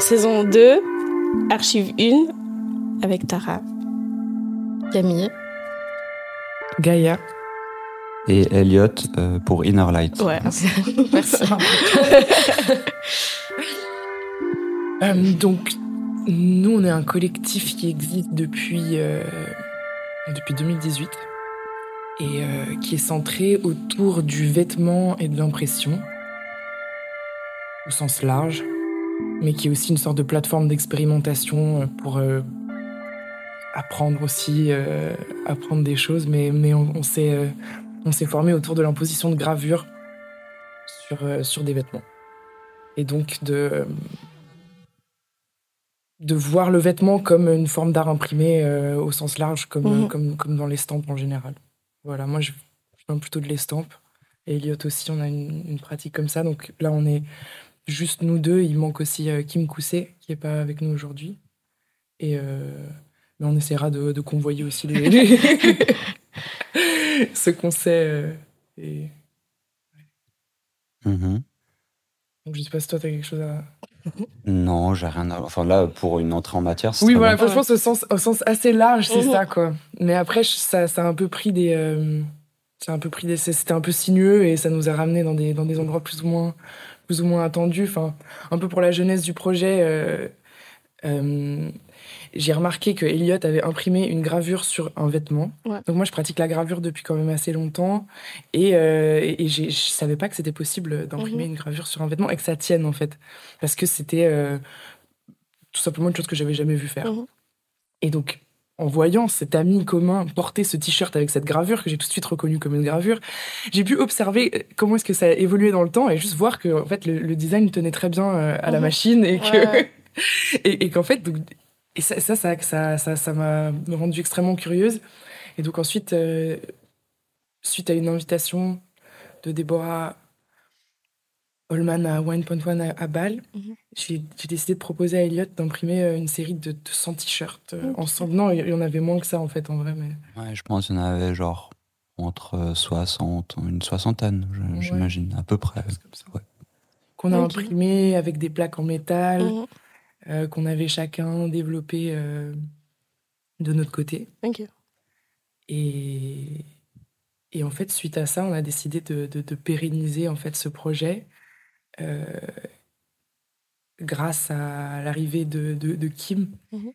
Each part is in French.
saison 2, archive 1, avec Tara, Camille, Gaïa et Elliot euh, pour Inner Light. Ouais, merci. Euh, donc, nous, on est un collectif qui existe depuis, euh, depuis 2018 et euh, qui est centré autour du vêtement et de l'impression, au sens large, mais qui est aussi une sorte de plateforme d'expérimentation pour euh, apprendre aussi, euh, apprendre des choses, mais, mais on, on s'est euh, on s'est formé autour de l'imposition de gravure sur, euh, sur des vêtements. Et donc de, euh, de voir le vêtement comme une forme d'art imprimé euh, au sens large, comme, Mhm. comme, comme dans l'estampe en général. Voilà, moi je je viens plutôt de l'estampe. Et Elliot aussi, on a une, une pratique comme ça. Donc là, on est juste nous deux. Il manque aussi euh, Kim Kousset, qui n'est pas avec nous aujourd'hui. Et euh, mais on essaiera de, de convoyer aussi les, les- ce qu'on sait. euh, et... Mhm. Donc je sais pas si toi, tu as quelque chose à. Non, j'ai rien à... Enfin là, pour une entrée en matière, c'est Oui, voilà, bien. franchement, au sens, au sens assez large, c'est Mhm. ça, quoi. Mais après, je- ça, ça a un peu pris des. euh, ça a un peu pris des. C'était un peu sinueux et ça nous a ramené dans des, dans des endroits plus ou moins, plus ou moins attendus. Enfin, un peu pour la jeunesse du projet. euh, euh, j'ai remarqué que Elliot avait imprimé une gravure sur un vêtement. Ouais. Donc moi, je pratique la gravure depuis quand même assez longtemps. Et, euh, et, je savais pas que c'était possible d'imprimer Mhm. une gravure sur un vêtement et que ça tienne, en fait. Parce que c'était euh, tout simplement une chose que j'avais jamais vu faire. Mhm. Et donc, en voyant cet ami commun porter ce t-shirt avec cette gravure, que j'ai tout de suite reconnu comme une gravure, j'ai pu observer euh, comment est-ce que ça a évolué dans le temps et juste voir que en fait, le, le design tenait très bien euh, à la Mhm. machine et que Ouais. et, et qu'en fait, donc, et ça, ça, ça, ça, ça, ça m'a rendue extrêmement curieuse. Et donc ensuite, euh, suite à une invitation de Déborah Holman à Wine Point One à, à Bâle, Mhm. j'ai j'ai décidé de proposer à Elliot d'imprimer euh, une série de 200 t-shirts euh, ensemble. Non, il y en avait moins que ça en fait, en vrai. Mais... Ouais, je pense qu'il y en avait genre entre 60, une soixantaine, Ouais. j'imagine, à peu près. Ouais. Qu'on a imprimé avec des plaques en métal, Mhm. euh, qu'on avait chacun développé euh, de notre côté. Ok. Et, et en fait, suite à ça, on a décidé de, de- de pérenniser en fait ce projet euh, grâce à l'arrivée de, de- de Kim, Mhm.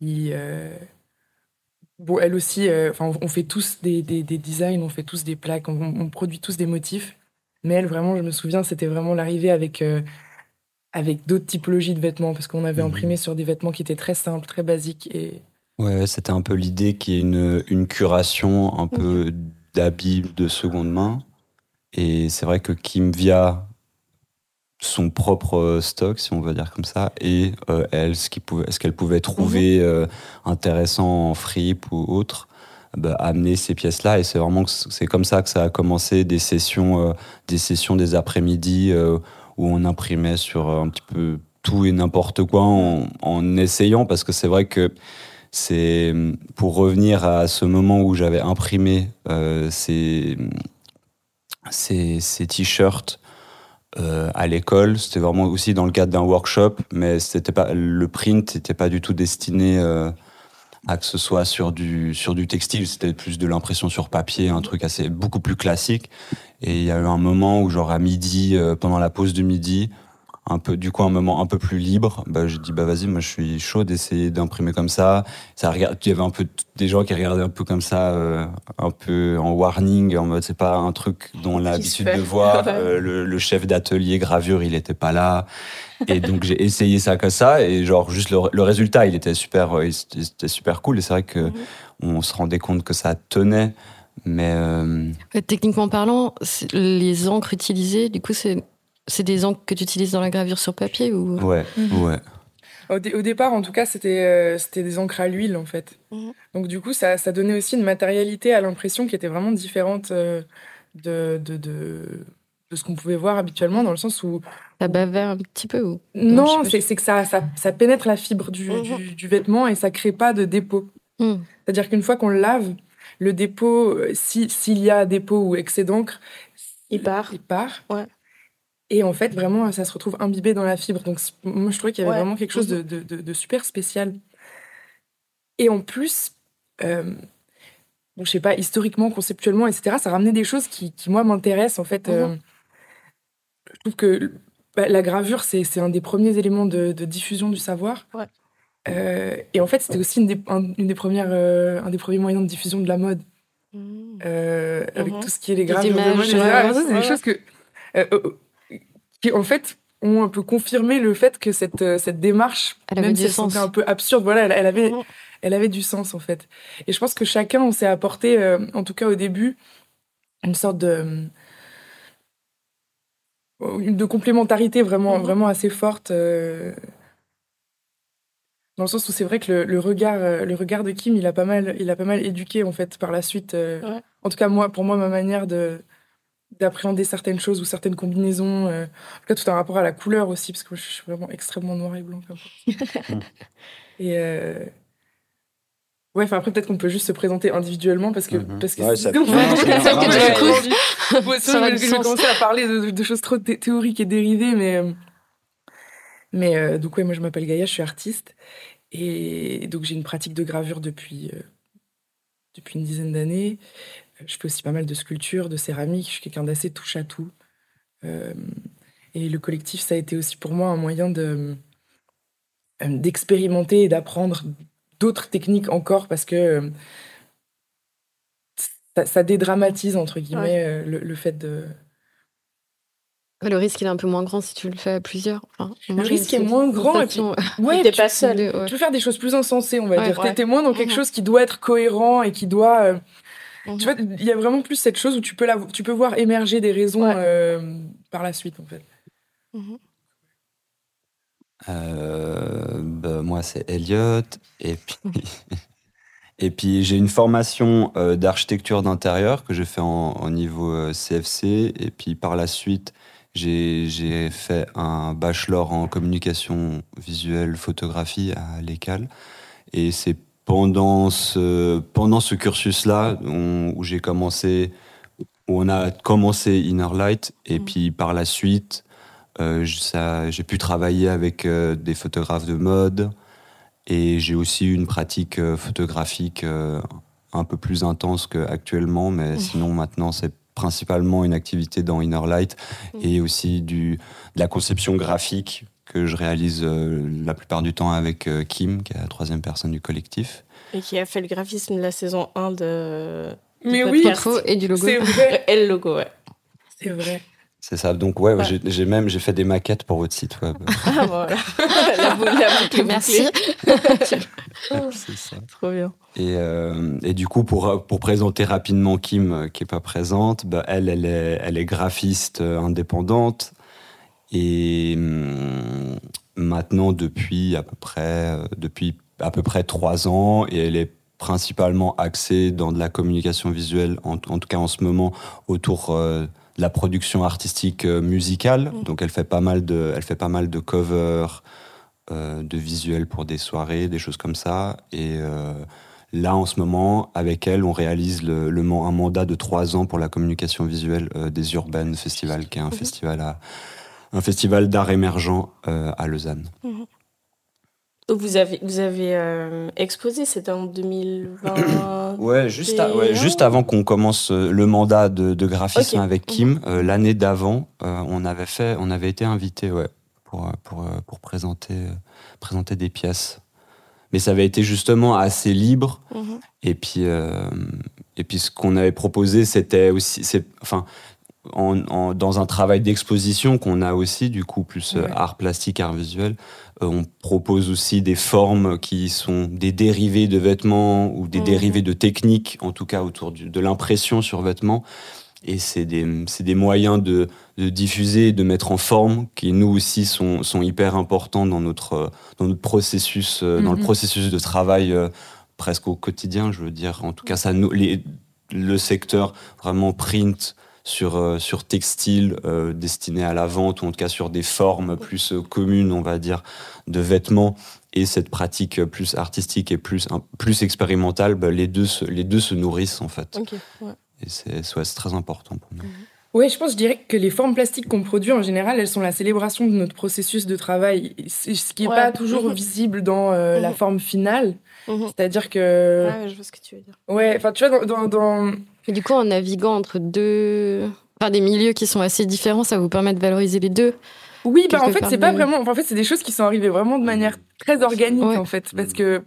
qui, euh, bon, elle aussi, euh, enfin, on, on fait tous des, des- des designs, on fait tous des plaques, on, on produit tous des motifs. Mais elle, vraiment, je me souviens, c'était vraiment l'arrivée avec, euh, avec d'autres typologies de vêtements, parce qu'on avait Mhm. imprimé sur des vêtements qui étaient très simples, très basiques. Et Ouais, c'était un peu l'idée qu'il y ait une, une curation un peu d'habits de seconde main. Et c'est vrai que Kim, via son propre stock, si on veut dire comme ça, et euh, elle, ce pouvait- qu'elle pouvait trouver euh, intéressant en fripe ou autre, bah, amener ces pièces-là. Et c'est vraiment c'est comme ça que ça a commencé des sessions, euh, des sessions des après-midi euh, où on imprimait sur euh, un petit peu tout et n'importe quoi en, en essayant, parce que c'est vrai que c'est pour revenir à ce moment où j'avais imprimé euh, ces, ces, ces t-shirts euh, à l'école. C'était vraiment aussi dans le cadre d'un workshop, mais c'était pas le print n'était pas du tout destiné euh, à que ce soit sur du sur du textile. C'était plus de l'impression sur papier, un truc assez beaucoup plus classique. Et il y a eu un moment où genre à midi, euh, pendant la pause de midi, un peu du coup un moment un peu plus libre bah j'ai dit bah vas-y moi je suis chaud d'essayer d'imprimer comme ça. Ça regarde il y avait un peu des gens qui regardaient un peu comme ça euh, un peu en warning en mode c'est pas un truc dont on a l'habitude de voir. Euh, le, le chef d'atelier gravure il était pas là. Et donc j'ai essayé ça comme ça. Et genre juste le, le résultat il était super euh, il- c'était super cool. Et c'est vrai que Mhm. on se rendait compte que ça tenait. Mais euh, Techniquement parlant, les encres utilisées, du coup, c'est c'est des encres que tu utilises dans la gravure sur papier ou ouais Mhm. ouais Au, dé- au départ, en tout cas, c'était euh, c'était des encres à l'huile, en fait. Mhm. Donc, du coup, ça, ça donnait aussi une matérialité à l'impression qui était vraiment différente euh, de, de, de, de ce qu'on pouvait voir habituellement, dans le sens où... ça bavait un petit peu ou Non, pas. c'est c'est que ça, ça, ça pénètre la fibre du, Mhm. du, du vêtement et ça crée pas de dépôt. C'est-à-dire qu'une fois qu'on le lave, le dépôt, euh, si- s'il y a dépôt ou excès d'encre, Il part. Il part. Ouais. Et en fait, vraiment, ça se retrouve imbibé dans la fibre. Donc, moi, je trouvais qu'il y avait Ouais. vraiment quelque chose de, de- de- de super spécial. Et en plus, euh, bon, je sais pas, historiquement, conceptuellement, etc., ça ramenait des choses qui, qui, moi, m'intéressent. En fait, euh, je trouve que bah, la gravure, c'est un des premiers éléments de, diffusion du savoir. Ouais. Euh, et en fait, c'était aussi une des, un, une des premières, euh, un des premiers moyens de diffusion de la mode euh, avec Mhm. tout ce qui est les gravures images, mode, c'est des choses que, euh, euh, qui, en fait, ont un peu confirmé le fait que cette, euh, cette démarche, Elle même si elle sens. semblait un peu absurde, voilà, elle, elle avait, Mhm. elle avait du sens, en fait. Et je pense que chacun, on s'est apporté, euh, en tout cas au début, une sorte de euh, de complémentarité vraiment, Mhm. vraiment assez forte. euh, dans le sens où c'est vrai que le, le regard, le regard de Kim, il a pas mal, il a pas mal éduqué en fait par la suite. euh, Ouais. En tout cas, moi, pour moi, ma manière de d'appréhender certaines choses ou certaines combinaisons, euh, en tout cas, tout un rapport à la couleur aussi, parce que moi, je suis vraiment extrêmement noir et blanc. Ça. et euh, ouais, enfin après, peut-être qu'on peut juste se présenter individuellement parce que Mhm. parce que Ouais, ça va je commencer à parler de, de choses trop thé- théoriques et dérivées, mais euh, mais euh, donc ouais, moi je m'appelle Gaïa, je suis artiste et donc j'ai une pratique de gravure depuis euh, depuis une dizaine d'années. Je fais aussi pas mal de sculpture, de céramique. Je suis quelqu'un d'assez touche à tout. Euh, et le collectif, ça a été aussi pour moi un moyen de euh, d'expérimenter et d'apprendre d'autres techniques encore parce que euh, ça, ça dédramatise entre guillemets le, le fait de Le risque, il est un peu moins grand si tu le fais à plusieurs. Enfin, le risque est moins grand et puis ouais, T'es pas seul. ouais. tu peux faire des choses plus insensées on va Ouais, dire. T'es- moins dans quelque Mhm. chose qui doit être cohérent et qui doit Mhm. tu vois il y a vraiment plus cette chose où tu peux la, tu peux voir émerger des raisons Ouais. euh, par la suite en fait Mhm. Euh, bah, moi, c'est Elliot. Et puis, et puis j'ai une formation euh, d'architecture d'intérieur que j'ai fait en, en niveau euh, CFC. Et puis par la suite, j'ai j'ai fait un bachelor en communication visuelle, photographie à l'ECAL. Et c'est pendant ce, pendant ce cursus-là où j'ai commencé, où on a commencé Inner Light. Et Mhm. puis par la suite, euh, j'ai pu travailler avec euh, des photographes de mode et j'ai aussi eu une pratique euh, photographique un peu plus intense qu'actuellement, mais Mhm. sinon maintenant c'est principalement une activité dans Inner Light Mhm. et aussi du, de la conception graphique que je réalise euh, la plupart du temps avec euh, Kim, qui est la troisième personne du collectif. Et qui a fait le graphisme de la saison 1 de. du Mais oui, et du logo. c'est vrai Et le logo, ouais. c'est vrai C'est ça. Donc ouais, Ouais. j'ai- même j'ai fait des maquettes pour votre site web. Ah, voilà. la, bou- la boucle Merci. bouclée. C'est ça. Trop bien. Et, euh, et du coup, pour, pour présenter rapidement Kim, qui est pas présente, bah, elle, elle est, elle est graphiste euh, indépendante. Et hum, maintenant, depuis à peu près, euh, depuis à peu près trois ans, et elle est principalement axée dans de la communication visuelle, en, en tout cas en ce moment, autour euh, de la production artistique euh, musicale. Donc, elle fait pas mal de, elle fait pas mal de covers, euh, de visuels pour des soirées, des choses comme ça. Et là, en ce moment, avec elle, on réalise le, le un mandat de trois ans pour la communication visuelle des Urban Festival, qui est un Mhm. festival à un festival d'art émergent euh, à Lausanne. Donc vous avez, vous avez euh, exposé, c'était en 2020. Ouais, juste, à- ouais, juste avant qu'on commence euh, le mandat de, de graphisme avec Kim, euh, l'année d'avant, euh, on avait fait, on avait été invité, ouais, pour pour pour présenter présenter des pièces. Mais ça avait été justement assez libre. Mhm. Et puis, et puis ce qu'on avait proposé, c'était aussi, enfin, en, en- dans un travail d'exposition qu'on a aussi, du coup, plus euh, Ouais. art plastique, art visuel, euh, on propose aussi des formes qui sont des dérivés de vêtements ou des dérivés de techniques, en tout cas autour du- de l'impression sur vêtements. Et c'est des, moyens de, de diffuser, de mettre en forme, qui nous aussi sont, sont hyper importants dans notre, euh, dans notre processus, dans le processus de travail euh, presque au quotidien, je veux dire. En tout cas, ça les, le secteur vraiment print sur, euh, sur textile euh, destiné à la vente, ou en tout cas sur des formes plus euh, communes, on va dire, de vêtements, et cette pratique plus artistique et plus, un- plus expérimentale, bah, les, deux se, les deux se nourrissent en fait. Ouais. Et c'est ouais, très important pour nous. Ouais, je pense, je dirais que les formes plastiques qu'on produit en général, elles sont la célébration de notre processus de travail, ce qui n'est Ouais. pas toujours Mhm. visible dans euh, la Mhm. forme finale. C'est-à-dire que, Ouais, je vois ce que tu veux dire. ouais, enfin, tu vois, dans, dans, dans- Et du coup, en naviguant entre deux. Enfin, des milieux qui sont assez différents, ça vous permet de valoriser les deux. Oui, bah en fait, c'est pas vraiment. enfin, en fait, c'est des choses qui sont arrivées vraiment de manière très organique, Ouais. en fait. Parce que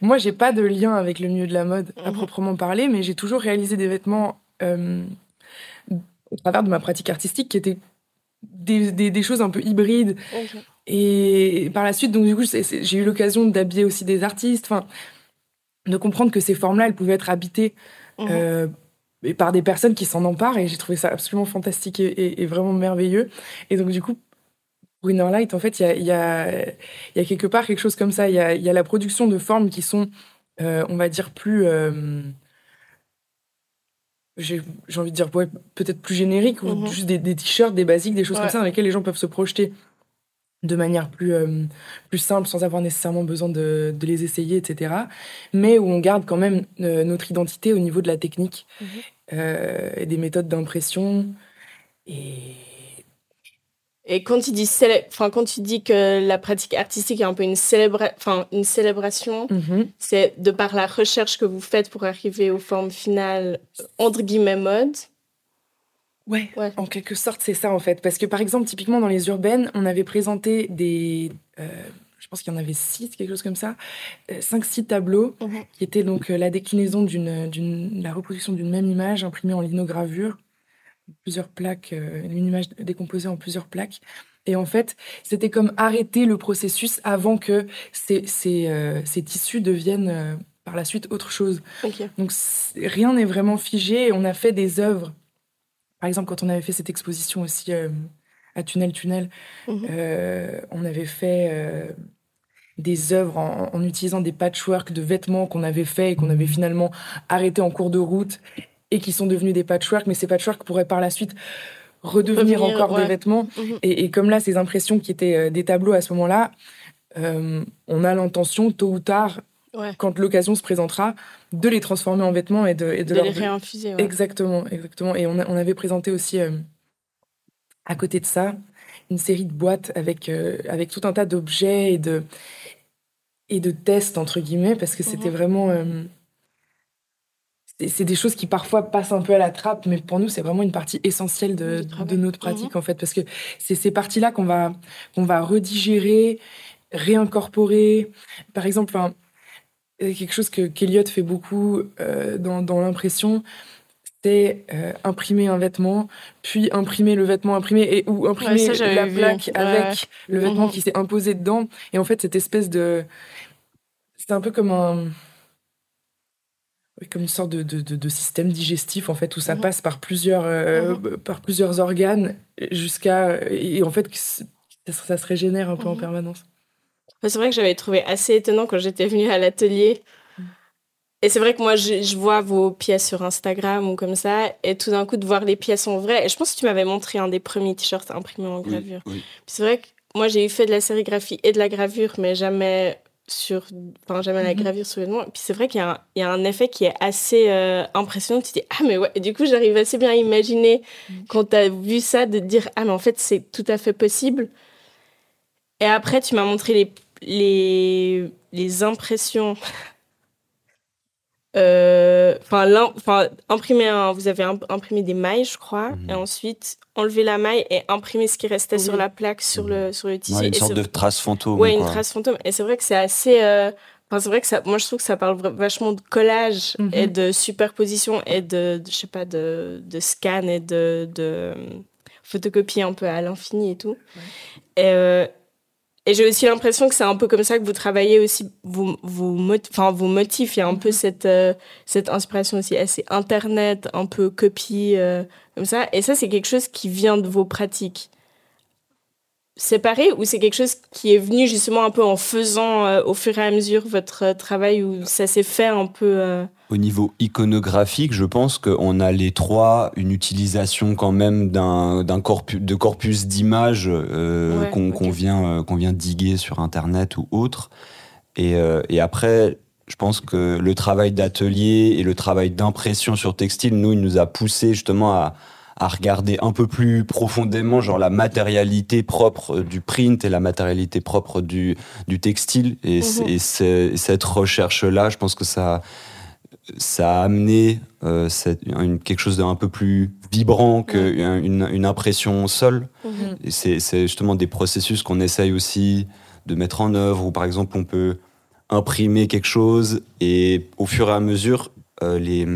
moi, j'ai pas de lien avec le milieu de la mode à Mhm. proprement parler, mais j'ai toujours réalisé des vêtements euh, au travers de ma pratique artistique qui étaient des, des, des choses un peu hybrides. Et par la suite, donc du coup, j'ai eu l'occasion d'habiller aussi des artistes, enfin, de comprendre que ces formes-là, elles pouvaient être habitées Mhm. euh, et par des personnes qui s'en emparent. Et j'ai trouvé ça absolument fantastique et, et- et vraiment merveilleux. Et donc du coup, pour Inner Light, en fait, il y a, il y, a, il y a quelque part quelque chose comme ça. Il y a, il y a la production de formes qui sont, euh, on va dire, plus... euh, j'ai envie de dire ouais, peut-être plus génériques, ou Mhm. juste des, des t-shirts, des basiques, des choses Ouais. comme ça dans lesquelles les gens peuvent se projeter de manière plus, euh, plus simple sans avoir nécessairement besoin de, de les essayer, etc. Mais où on garde quand même euh, notre identité au niveau de la technique Mhm. euh, et des méthodes d'impression. Et Et quand tu dis célé- enfin quand tu dis que la pratique artistique est un peu une célébra- enfin une célébration, Mhm. c'est de par la recherche que vous faites pour arriver aux formes finales entre guillemets mode. Ouais, Ouais. en quelque sorte, c'est ça en fait. Parce que par exemple, typiquement dans les urbaines, on avait présenté des. euh, je pense qu'il y en avait six, quelque chose comme ça. euh, cinq, six tableaux Mhm. qui étaient donc euh, la déclinaison d'une. d'une la reproduction d'une même image imprimée en linogravure. Plusieurs plaques, une image décomposée en plusieurs plaques. Et en fait, c'était comme arrêter le processus avant que ces, ces, ces tissus deviennent par la suite autre chose. Donc rien n'est vraiment figé et on a fait des œuvres. Par exemple, quand on avait fait cette exposition aussi euh, à Tunnel Tunnel, Mhm. euh, on avait fait euh, des œuvres en, en utilisant des patchworks de vêtements qu'on avait fait et qu'on avait finalement arrêté en cours de route et qui sont devenus des patchworks, mais ces patchworks pourraient par la suite redevenir Revenir, encore ouais. des vêtements. Mhm. Et, et comme là, ces impressions qui étaient des tableaux à ce moment-là, on a l'intention, tôt ou tard, Ouais. quand l'occasion se présentera, de les transformer en vêtements et de, et de De leur les réinfuser. ouais. Exactement, exactement. Et on, a- on avait présenté aussi, euh, à côté de ça, une série de boîtes avec, euh, avec tout un tas d'objets et de, et de tests, entre guillemets, parce que c'était Mhm. vraiment... euh, c'est- des choses qui parfois passent un peu à la trappe, mais pour nous, c'est vraiment une partie essentielle de, de notre pratique, en fait, parce que c'est ces parties-là qu'on va, qu'on va redigérer, réincorporer. Par exemple, enfin, euh, quelque chose que qu'Eliott fait beaucoup euh, dans, dans l'impression, c'est euh, imprimer un vêtement, puis imprimer le vêtement imprimé, et, ou imprimer ça, la vu. plaque Ouais. avec le vêtement Mhm. qui s'est imposé dedans. Et en fait, cette espèce de... C'est un peu comme un... Comme une sorte de, de, de- de système digestif, en fait, où ça Mhm. passe par plusieurs, euh, par plusieurs organes jusqu'à... Et en fait, ça, ça se régénère un peu en permanence. C'est vrai que j'avais trouvé assez étonnant quand j'étais venue à l'atelier. Et c'est vrai que moi, je, je vois vos pièces sur Instagram ou comme ça, et tout d'un coup, de voir les pièces en vrai. Et je pense que tu m'avais montré un des premiers t-shirts imprimés en gravure. Oui, oui. Puis C'est vrai que moi, j'ai eu fait de la sérigraphie et de la gravure, mais jamais sur, enfin, jamais la Mhm. gravure sur le vêtement. Puis c'est vrai qu'il y, a un- il y a un effet qui est assez euh, impressionnant. Tu te dis, ah, mais ouais. Et du coup, j'arrive assez bien à imaginer, Mhm. quand tu as vu ça, de te dire, ah, mais en fait, c'est tout à fait possible. Et après, tu m'as montré les, les, les impressions. Euh, Enfin, enfin, imprimer un, vous avez imp- imprimé des mailles, je crois, Mhm. et ensuite enlever la maille et imprimer ce qui restait sur la plaque, sur le, sur le tissu. Ouais, une Et sorte de trace fantôme. Ouais, une quoi. trace fantôme. Et c'est vrai que c'est assez. euh, Enfin, c'est vrai que ça. Moi, je trouve que ça parle vachement de collage Mhm. et de superposition et de, de, je sais pas, de, de scan et de, de euh, photocopie un peu à l'infini et tout. Et, euh, et j'ai aussi l'impression que c'est un peu comme ça que vous travaillez aussi vos, vos, mot- enfin, vos motifs. Il y a un peu cette, euh, cette inspiration aussi assez internet, un peu copie, euh, comme ça. Et ça, c'est quelque chose qui vient de vos pratiques séparées ou c'est quelque chose qui est venu justement un peu en faisant euh, au fur et à mesure votre euh, travail ou ça s'est fait un peu. euh, Au niveau iconographique, je pense qu'on a les trois une utilisation quand même d'un d'un corpus de corpus d'images euh, Ouais, qu'on qu'on vient qu'on vient diguer sur internet ou autre. Et, et après, je pense que le travail d'atelier et le travail d'impression sur textile, nous, il nous a poussé justement à, à regarder un peu plus profondément genre la matérialité propre du print et la matérialité propre du, du textile et, Mhm. et cette recherche là je pense que ça ça a amené euh, cette- une- quelque chose d'un peu plus vibrant qu'une une impression seule Mhm. et c'est justement des processus qu'on essaye aussi de mettre en œuvre, où par exemple on peut imprimer quelque chose et au fur et à mesure, euh, les,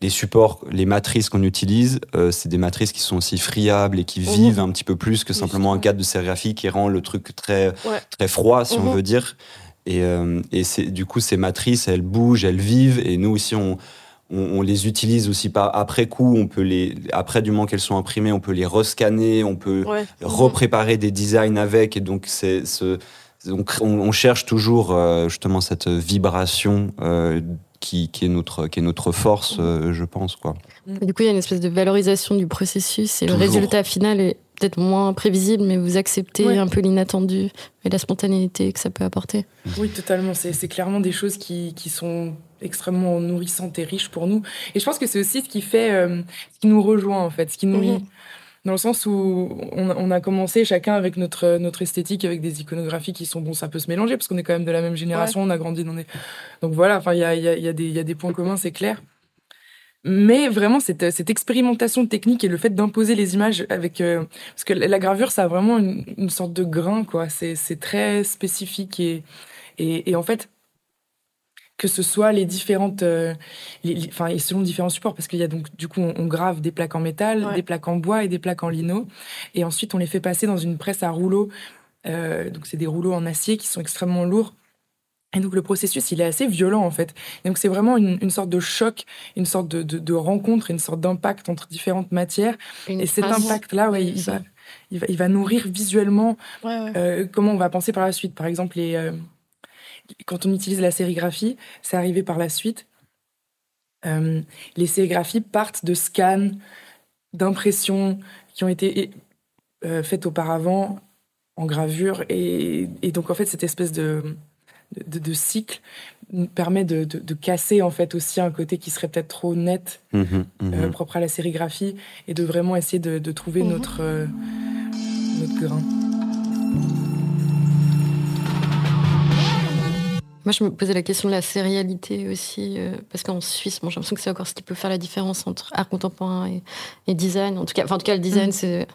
les supports, les matrices qu'on utilise, euh, c'est des matrices qui sont aussi friables et qui Mhm. vivent un petit peu plus que simplement un cadre de sérigraphie qui rend le truc très, Ouais. très froid, si on Mhm. veut dire. Et, euh, et du coup, ces matrices, elles bougent, elles vivent, et nous aussi, on, on, on les utilise aussi par après coup. On peut les, après du moment qu'elles sont imprimées, on peut les rescanner, on peut Ouais. repréparer des designs avec. Et donc, c'est on, on cherche toujours euh, justement cette vibration euh, qui, qui, est notre, qui est notre force, euh, je pense. Quoi. Et Du coup, il y a une espèce de valorisation du processus et le résultat final est peut-être moins prévisible, mais vous acceptez Ouais. un peu l'inattendu et la spontanéité que ça peut apporter. Oui, totalement. C'est c'est clairement des choses qui, qui sont extrêmement nourrissantes et riches pour nous. Et je pense que c'est aussi ce qui fait, euh, ce qui nous rejoint en fait, ce qui nourrit. Dans le sens où on, on a commencé chacun avec notre, notre esthétique, avec des iconographies qui sont, bon, ça peut se mélanger parce qu'on est quand même de la même génération, on a grandi dans des. Donc voilà, enfin, il y a, il y, a, il y, a des- il y a des points communs, c'est clair. Mais vraiment, cette, cette expérimentation technique et le fait d'imposer les images avec. euh, parce que la gravure, ça a vraiment une, une sorte de grain, quoi. C'est c'est très spécifique et, et, et en fait, que ce soit les différentes. euh, les- les- Enfin, et selon différents supports, parce qu'il y a donc, du coup, on, on grave des plaques en métal, Ouais. des plaques en bois et des plaques en lino. Et ensuite, on les fait passer dans une presse à rouleaux. Euh, donc, c'est des rouleaux en acier qui sont extrêmement lourds. Et donc, le processus, il est assez violent, en fait. Et donc, c'est vraiment une, une sorte de choc, une sorte de, de, de rencontre, une sorte d'impact entre différentes matières. Une Et cet impact-là, ouais, il, va, il, va, il va nourrir visuellement Ouais, ouais. euh, comment on va penser par la suite. Par exemple, les, quand on utilise la sérigraphie, c'est arrivé par la suite. Euh, les sérigraphies partent de scans, d'impressions qui ont été euh, faites auparavant en gravure. Et, et donc, en fait, cette espèce de, de, de cycle nous permet de, de, de casser, en fait, aussi un côté qui serait peut-être trop net Mhm, mhm. euh, propre à la sérigraphie et de vraiment essayer de, de trouver Mhm. notre, euh, notre grain. Moi, je me posais la question de la sérialité aussi, euh, parce qu'en Suisse, bon, j'ai l'impression que c'est encore ce qui peut faire la différence entre art contemporain et, et design. En tout cas, enfin, en tout cas, le design, Mm. c'est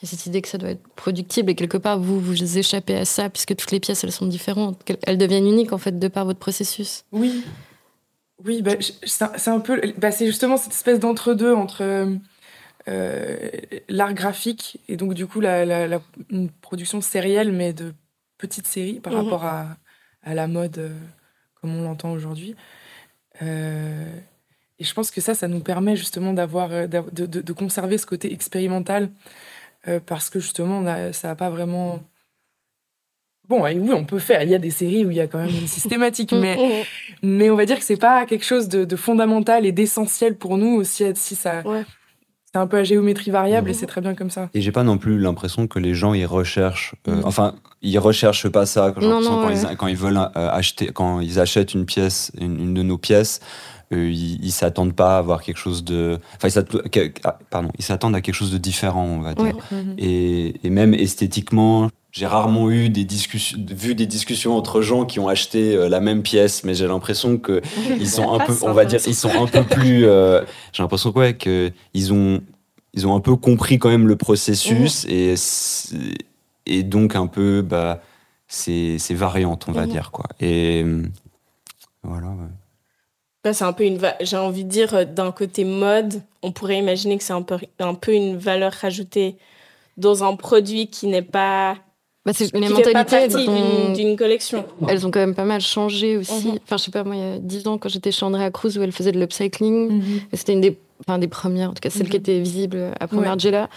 il y a cette idée que ça doit être productible et quelque part, vous, vous échappez à ça puisque toutes les pièces, elles sont différentes. Elles deviennent uniques en fait de par votre processus. Oui, oui, bah, c'est un- peu, bah, c'est justement cette espèce d'entre-deux entre euh, euh, l'art graphique et donc du coup la, la- la- une production sérielle mais de petites séries par Mhm. rapport à, à la mode euh, comme on l'entend aujourd'hui. Euh, et je pense que ça, ça nous permet justement d'avoir, euh, de, de- de conserver ce côté expérimental parce que justement, a- ça n'a pas vraiment. Bon, oui, on peut faire. Il y a des séries où il y a quand même une systématique, mais mais on va dire que c'est pas quelque chose de, de fondamental et d'essentiel pour nous aussi. Si ça, Ouais. C'est un peu à géométrie variable et Mhm. c'est très bien comme ça. Et j'ai pas non plus l'impression que les gens ils recherchent, euh, Mm. enfin ils recherchent pas ça. Non, non, quand, ouais. ils, quand ils veulent euh, acheter, quand ils achètent une pièce, une, une de nos pièces, euh, ils, ils s'attendent pas à avoir quelque chose de, enfin ils s'attendent, que- ah, pardon, ils s'attendent à quelque chose de différent, on va dire. Ouais. Mhm. Et, et même esthétiquement, j'ai rarement eu des discussions, vu des discussions entre gens qui ont acheté euh, la même pièce, mais j'ai l'impression que ils sont un peu, on va dire, ils sont un peu plus. euh, j'ai l'impression quoi que ils ont, ils ont un peu compris quand même le processus et c'est- et donc un peu bah c'est c'est variante, on va Mhm. dire quoi. Et voilà. ouais. Bah, c'est un peu une va- j'ai envie de dire euh, d'un côté mode on pourrait imaginer que c'est un peu un peu une valeur rajoutée dans un produit qui n'est pas Bah, c'est- les mentalités, elles partie ont, d'une- collection elles ont quand même pas mal changé aussi. Mhm. Enfin, je sais pas, moi, il y a 10 ans, quand j'étais chez Andrea Cruz, où elle faisait de l'upcycling, Mhm. C'était une des, enfin, des premières, en tout cas celle Mhm. qui était visible après Ouais. Margiela.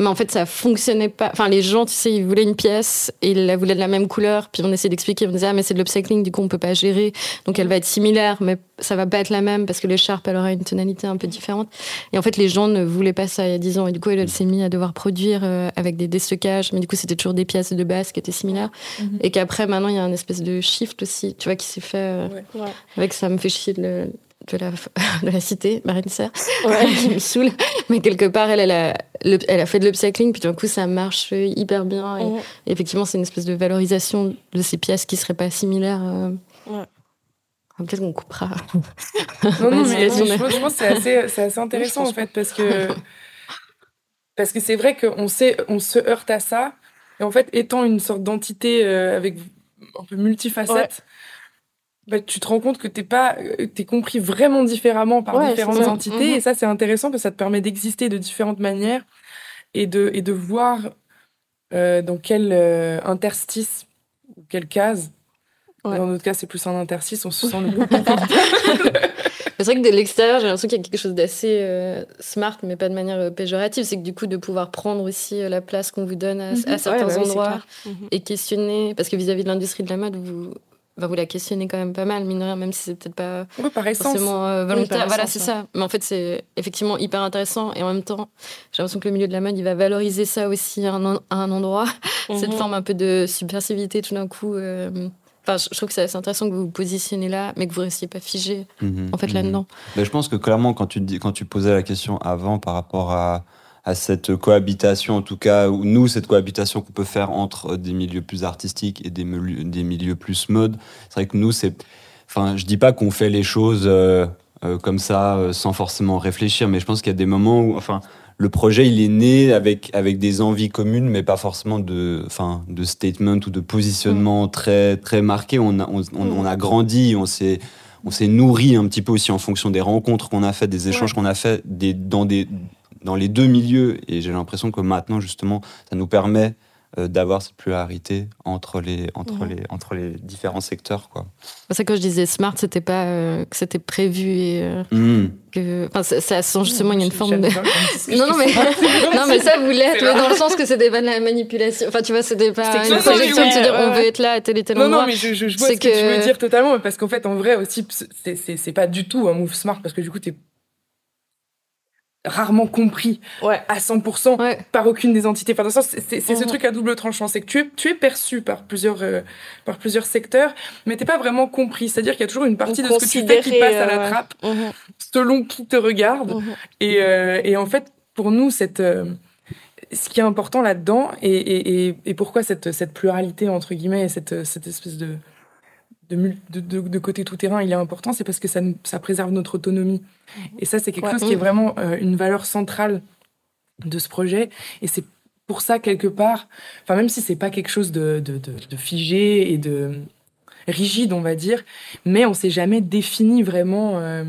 Mais en fait, ça fonctionnait pas. Enfin, les gens, tu sais, ils voulaient une pièce et ils la voulaient de la même couleur. Puis on essayait d'expliquer, on disait, ah, mais c'est de l'upcycling, du coup, on peut pas gérer. Donc elle va être similaire, mais ça va pas être la même parce que l'écharpe, elle aura une tonalité un peu différente. Et en fait, les gens ne voulaient pas ça il y a 10 ans. Et du coup, elle, elle s'est mise à devoir produire euh, avec des déstockages. Mais du coup, c'était toujours des pièces de base qui étaient similaires. Mhm. Et qu'après, maintenant, il y a un espèce de shift aussi, tu vois, qui s'est fait euh, Ouais. Ouais. avec ça me fait chier de le, de la, de la cité, Marine Serre, qui me saoule. Mais quelque part, elle, elle, a, elle a fait de l'upcycling, puis d'un coup, ça marche hyper bien. Et, effectivement, c'est une espèce de valorisation de ces pièces qui ne seraient pas similaires. Euh. Ouais. Peut-être qu'on coupera. Non, non, mais, je, pense que c'est assez, assez, intéressant, en fait, parce que parce que c'est vrai qu'on on se heurte à ça. Et en fait, étant une sorte d'entité euh, avec un peu multifacette, bah, tu te rends compte que t'es pas, euh, t'es compris vraiment différemment par différentes entités. Mhm. Et ça, c'est intéressant parce que ça te permet d'exister de différentes manières et de, et de voir euh, dans quel euh, interstice ou quelle case. Dans notre cas, c'est plus un interstice, on se sent le C'est vrai que de l'extérieur, j'ai l'impression qu'il y a quelque chose d'assez smart, mais pas de manière péjorative. C'est que du coup, de pouvoir prendre aussi la place qu'on vous donne à, mhm. certains bah endroits et questionner, parce que vis-à-vis -vis de l'industrie de la mode, vous, va vous la questionner quand même pas mal, mine de rien, même si c'est peut-être pas forcément euh, volontaire. voilà, c'est ça. Mais en fait, c'est effectivement hyper intéressant. Et en même temps, j'ai l'impression que le milieu de la mode, il va valoriser ça aussi à un, à un endroit. Cette mhm. forme un peu de subversivité tout d'un coup. Euh, enfin, je trouve que c'est intéressant que vous vous positionnez là, mais que vous ne restiez pas figé mhm. en fait mhm. là-dedans. Mais je pense que clairement, quand tu, dis, quand tu posais la question avant par rapport à à cette cohabitation, en tout cas, ou nous, cette cohabitation qu'on peut faire entre des milieux plus artistiques et des, milieux, des milieux plus mode. C'est vrai que nous, c'est. Enfin, je dis pas qu'on fait les choses euh, euh, comme ça euh, sans forcément réfléchir, mais je pense qu'il y a des moments où. Enfin, le projet, il est né avec, avec des envies communes, mais pas forcément de, enfin, de statement ou de positionnement mm. très, très marqué. On a, on, on, a grandi, on s'est on s'est nourri un petit peu aussi en fonction des rencontres qu'on a fait, des échanges qu'on a fait des, dans des dans les deux milieux. Et j'ai l'impression que maintenant, justement, ça nous permet euh, d'avoir cette pluralité entre les, entre, les, entre les différents secteurs. Quoi. C'est ça que je disais smart, c'était pas euh, que c'était prévu et euh, mmh. que, enfin, ça, sent justement, il y a une forme de. non, non, mais, non, mais ça vous l'êtes, mais dans le sens que c'était pas de la manipulation. Enfin, tu vois, c'était pas une projection de se dire on veut être là à tel et tel non, endroit. Non, mais je, je, vois ce que... tu veux dire totalement, parce qu'en fait, en vrai aussi, c'est pas du tout un move smart, parce que du coup, t'es rarement compris à 100% par aucune des entités. Enfin, c'est ce mhm. truc à double tranchant, c'est que tu es, tu es perçu par plusieurs, euh, par plusieurs secteurs, mais t'es pas vraiment compris. C'est-à-dire qu'il y a toujours une partie de ce que tu fais qui passe à la euh, trappe, mhm. selon qui te regarde. Et, euh, et, en fait, pour nous, cette, ce qui est important là-dedans, et, et, et, pourquoi cette, cette pluralité, entre guillemets, et cette, cette espèce de de, de, de, côté tout-terrain, il est important, c'est parce que ça, ça préserve notre autonomie. Mhm. Et ça, c'est quelque chose qui est vraiment euh, une valeur centrale de ce projet. Et c'est pour ça, quelque part, enfin, même si c'est pas quelque chose de, de, figé et de rigide, on va dire, mais on s'est jamais défini vraiment, euh,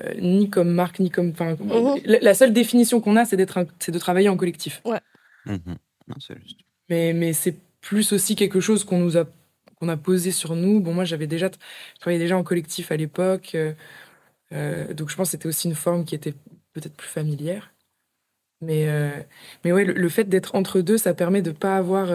euh, ni comme marque, ni comme. Mhm. la, seule définition qu'on a, c'est d'être, c'est de travailler en collectif. Ouais. Mais, mais c'est plus aussi quelque chose qu'on nous a qu'on a posé sur nous. Bon, moi, j'avais déjà, je travaillais déjà en collectif à l'époque, euh, euh, donc je pense que c'était aussi une forme qui était peut-être plus familière. Mais, euh, mais ouais, le, fait d'être entre deux, ça permet de pas avoir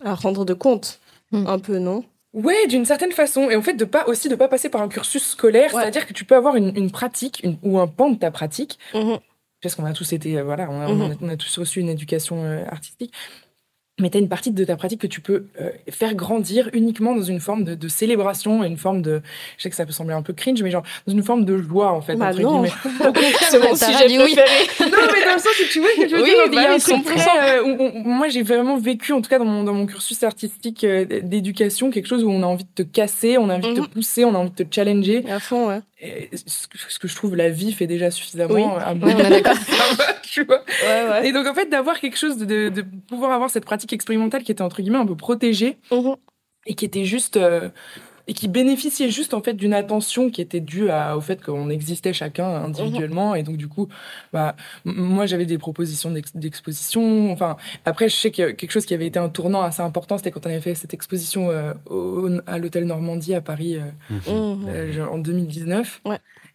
à rendre de compte, hmm. un peu, non? Ouais, d'une certaine façon. Et en fait, de pas aussi de pas passer par un cursus scolaire, c'est-à-dire que tu peux avoir une, pratique ou un pan de ta pratique. Mmh parce qu'on a tous été, voilà, on a, mmh on, a, tous reçu une éducation artistique mais tu as une partie de ta pratique que tu peux euh, faire grandir uniquement dans une forme de, de, célébration une forme de. Je sais que ça peut sembler un peu cringe, mais genre dans une forme de joie, en fait. Bah non. c'est mon sujet préféré. non, mais dans le sens où tu vois que je veux dire, il y a un truc très. Euh, moi, j'ai vraiment vécu, en tout cas dans mon, dans mon cursus artistique euh, d'éducation, quelque chose où on a envie de te casser, on a envie de te mhm. pousser, on a envie de te challenger. À fond, ouais. Et ce que je trouve la vie fait déjà suffisamment à moi. tu vois. Ouais, ouais. Et donc, en fait, d'avoir quelque chose, de, de pouvoir avoir cette pratique expérimentale qui était entre guillemets un peu protégée mhm. et qui était juste euh, et qui bénéficiait juste en fait d'une attention qui était due à, au fait qu'on existait chacun individuellement. Mhm. et donc du coup bah moi j'avais des propositions d'exposition. Enfin après je sais que quelque chose qui avait été un tournant assez important c'était quand on avait fait cette exposition euh, à l'hôtel Normandie à Paris euh, mhm. en 2019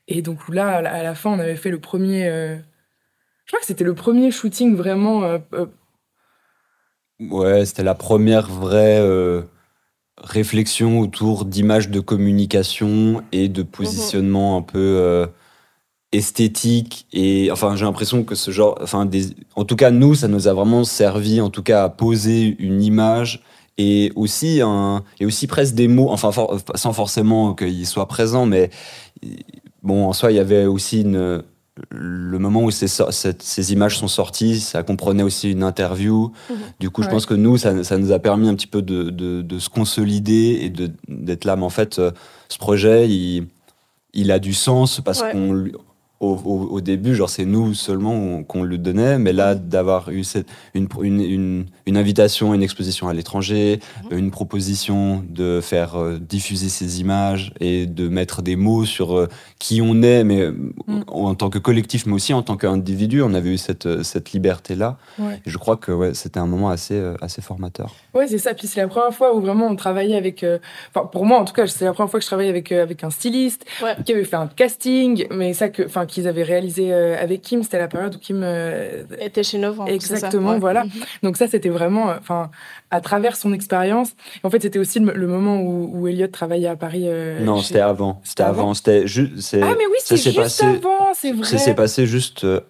et donc là à la, fin on avait fait le premier je crois que c'était le premier shooting vraiment Ouais, c'était la première vraie euh, réflexion autour d'images de communication et de positionnement un peu euh, esthétique. Et enfin, j'ai l'impression que ce genre, enfin, des, en tout cas, nous, ça nous a vraiment servi, en tout cas, à poser une image et aussi un et aussi presque des mots enfin for- sans forcément qu'ils soient présents mais bon en soi il y avait aussi une le moment où ces, images sont sorties ça comprenait aussi une interview Mhm. du coup je Ouais. pense que nous ça, ça nous a permis un petit peu de, de, de se consolider et d'être là mais en fait euh, ce projet il il a du sens parce Ouais. qu'on au, au, au début, genre c'est nous seulement qu'on le donnait, mais là d'avoir eu cette, une, une, une, une invitation, une exposition à l'étranger, une proposition de faire euh, diffuser ces images et de mettre des mots sur euh, qui on est, mais euh, en tant que collectif, mais aussi en tant qu'individu, on avait eu cette, euh, cette liberté-là. Ouais. Et je crois que ouais, c'était un moment assez, euh, assez formateur. Ouais, c'est ça. Puis c'est la première fois où vraiment on travaillait avec. euh, Enfin, pour moi en tout cas, c'est la première fois que je travaillais avec, euh, avec un styliste Ouais. qui avait fait un casting, mais ça que, enfin, qu'ils avaient réalisé euh, avec Kim. C'était la période où Kim. euh, était chez Novembre. ça Exactement, Ouais. voilà. Mhm. Donc ça, c'était vraiment, euh, enfin, à travers son expérience. En fait, c'était aussi le, le moment où, où Elliot travaillait à Paris. euh, non, chez- c'était avant. C'était avant avant. C'était juste. Ah mais oui, c'est juste passé- avant, c'est vrai. Ça s'est passé juste euh,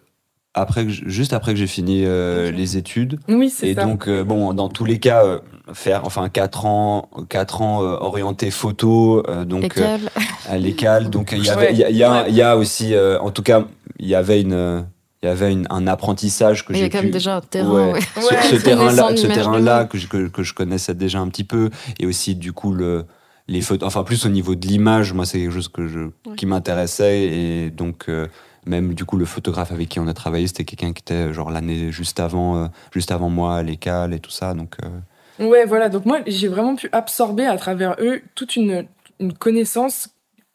après que, juste après que j'ai fini euh, les études. Oui, c'est Et ça. donc, euh, bon, dans tous les cas, euh, faire enfin 4 ans, quatre ans orienté photo, donc Et à l'écale. Donc, il y avait, Ouais. y, a- il y a, Ouais. il y a aussi, en tout cas, il y avait une. Il y avait une- un apprentissage que Il y j'ai a quand même déjà un terrain. Ouais. ouais. ce, Ouais, ce c'est terrain-là, ce terrain-là que, je- que, que je connaissais déjà un petit peu, et aussi du coup le, les photos, enfin plus au niveau de l'image, moi c'est quelque chose que je, qui m'intéressait, et donc euh, même du coup le photographe avec qui on a travaillé, c'était quelqu'un qui était genre l'année juste avant, euh, juste avant moi à l'école et tout ça, donc euh, Ouais, voilà. Donc moi, j'ai vraiment pu absorber à travers eux toute une, une connaissance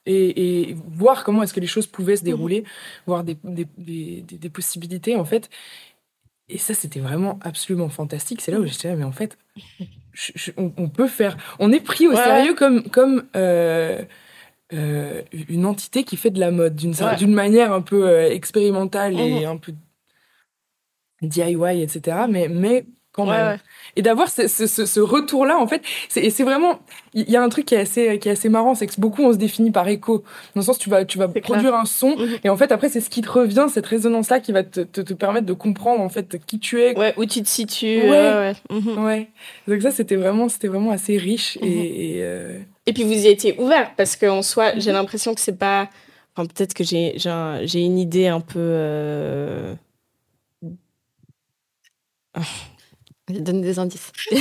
et, et voir comment est-ce que les choses pouvaient se dérouler, voir des, des, des, des- des possibilités en fait. Et ça, c'était vraiment absolument fantastique. C'est là où j'étais là, mais en fait, je- je- on, on peut faire. On est pris au Ouais. sérieux comme comme euh, euh, une entité qui fait de la mode d'une Ouais. d'une manière un peu euh, expérimentale et un peu DIY, etc. Mais mais quand Ouais, même ouais. et d'avoir ce, ce, retour-là, en fait, et c'est vraiment, il y a un truc qui est assez, qui est assez marrant, c'est que beaucoup on se définit par écho, dans le sens tu vas, tu vas produire un son, Mhm. et en fait après c'est ce qui te revient, cette résonance-là qui va te, te, te permettre de comprendre en fait qui tu es. Ouais, où tu te situes. Ouais. ouais, ouais. Mhm. Donc ça c'était vraiment, c'était vraiment assez riche Mhm. et, et, euh, Et puis vous y étiez ouvert parce qu'en soi, Mhm. j'ai l'impression que c'est pas. Enfin, peut-être que j'ai j'ai un- j'ai une idée un peu. euh, Donne des indices.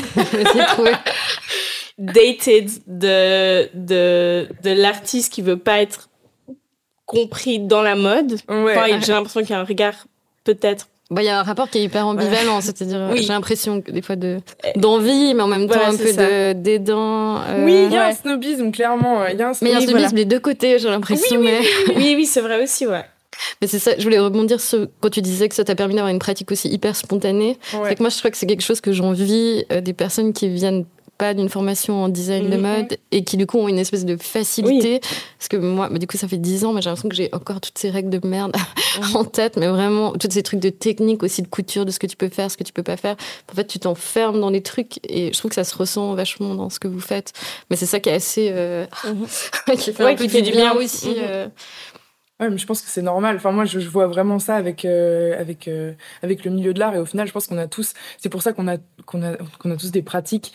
Dated de, de, de l'artiste qui veut pas être compris dans la mode. ouais. Enfin, j'ai l'impression qu'il y a un regard peut-être. Bah, Il y a un rapport qui est hyper ambivalent, c'est-à-dire Oui. j'ai l'impression des fois de d'envie, mais en même temps Voilà, un peu ça. de dédain. euh, oui, il y a un snobisme clairement, il y a un Mais il y a un snobisme. Oui, voilà. snobisme des deux côtés, j'ai l'impression. mais Oui, oui, c'est vrai aussi, ouais. mais c'est ça, je voulais rebondir sur quand tu disais que ça t'a permis d'avoir une pratique aussi hyper spontanée. Ouais. C'est que moi, je crois que c'est quelque chose que j'envie euh, des personnes qui viennent pas d'une formation en design de Mhm. mode et qui du coup ont une espèce de facilité parce que moi bah, du coup ça fait 10 ans mais j'ai l'impression que j'ai encore toutes ces règles de merde en tête mais vraiment tous ces trucs de technique aussi de couture de ce que tu peux faire ce que tu peux pas faire en fait tu t'enfermes dans des trucs et je trouve que ça se ressent vachement dans ce que vous faites mais c'est ça qui est assez euh, qui fait Ouais, un peu qui fait du bien bien. aussi Mhm. euh, Ouais, mais je pense que c'est normal. Enfin, moi, je, je vois vraiment ça avec euh, avec euh, avec le milieu de l'art. Et au final, je pense qu'on a tous. C'est pour ça qu'on a qu'on a qu'on a tous des pratiques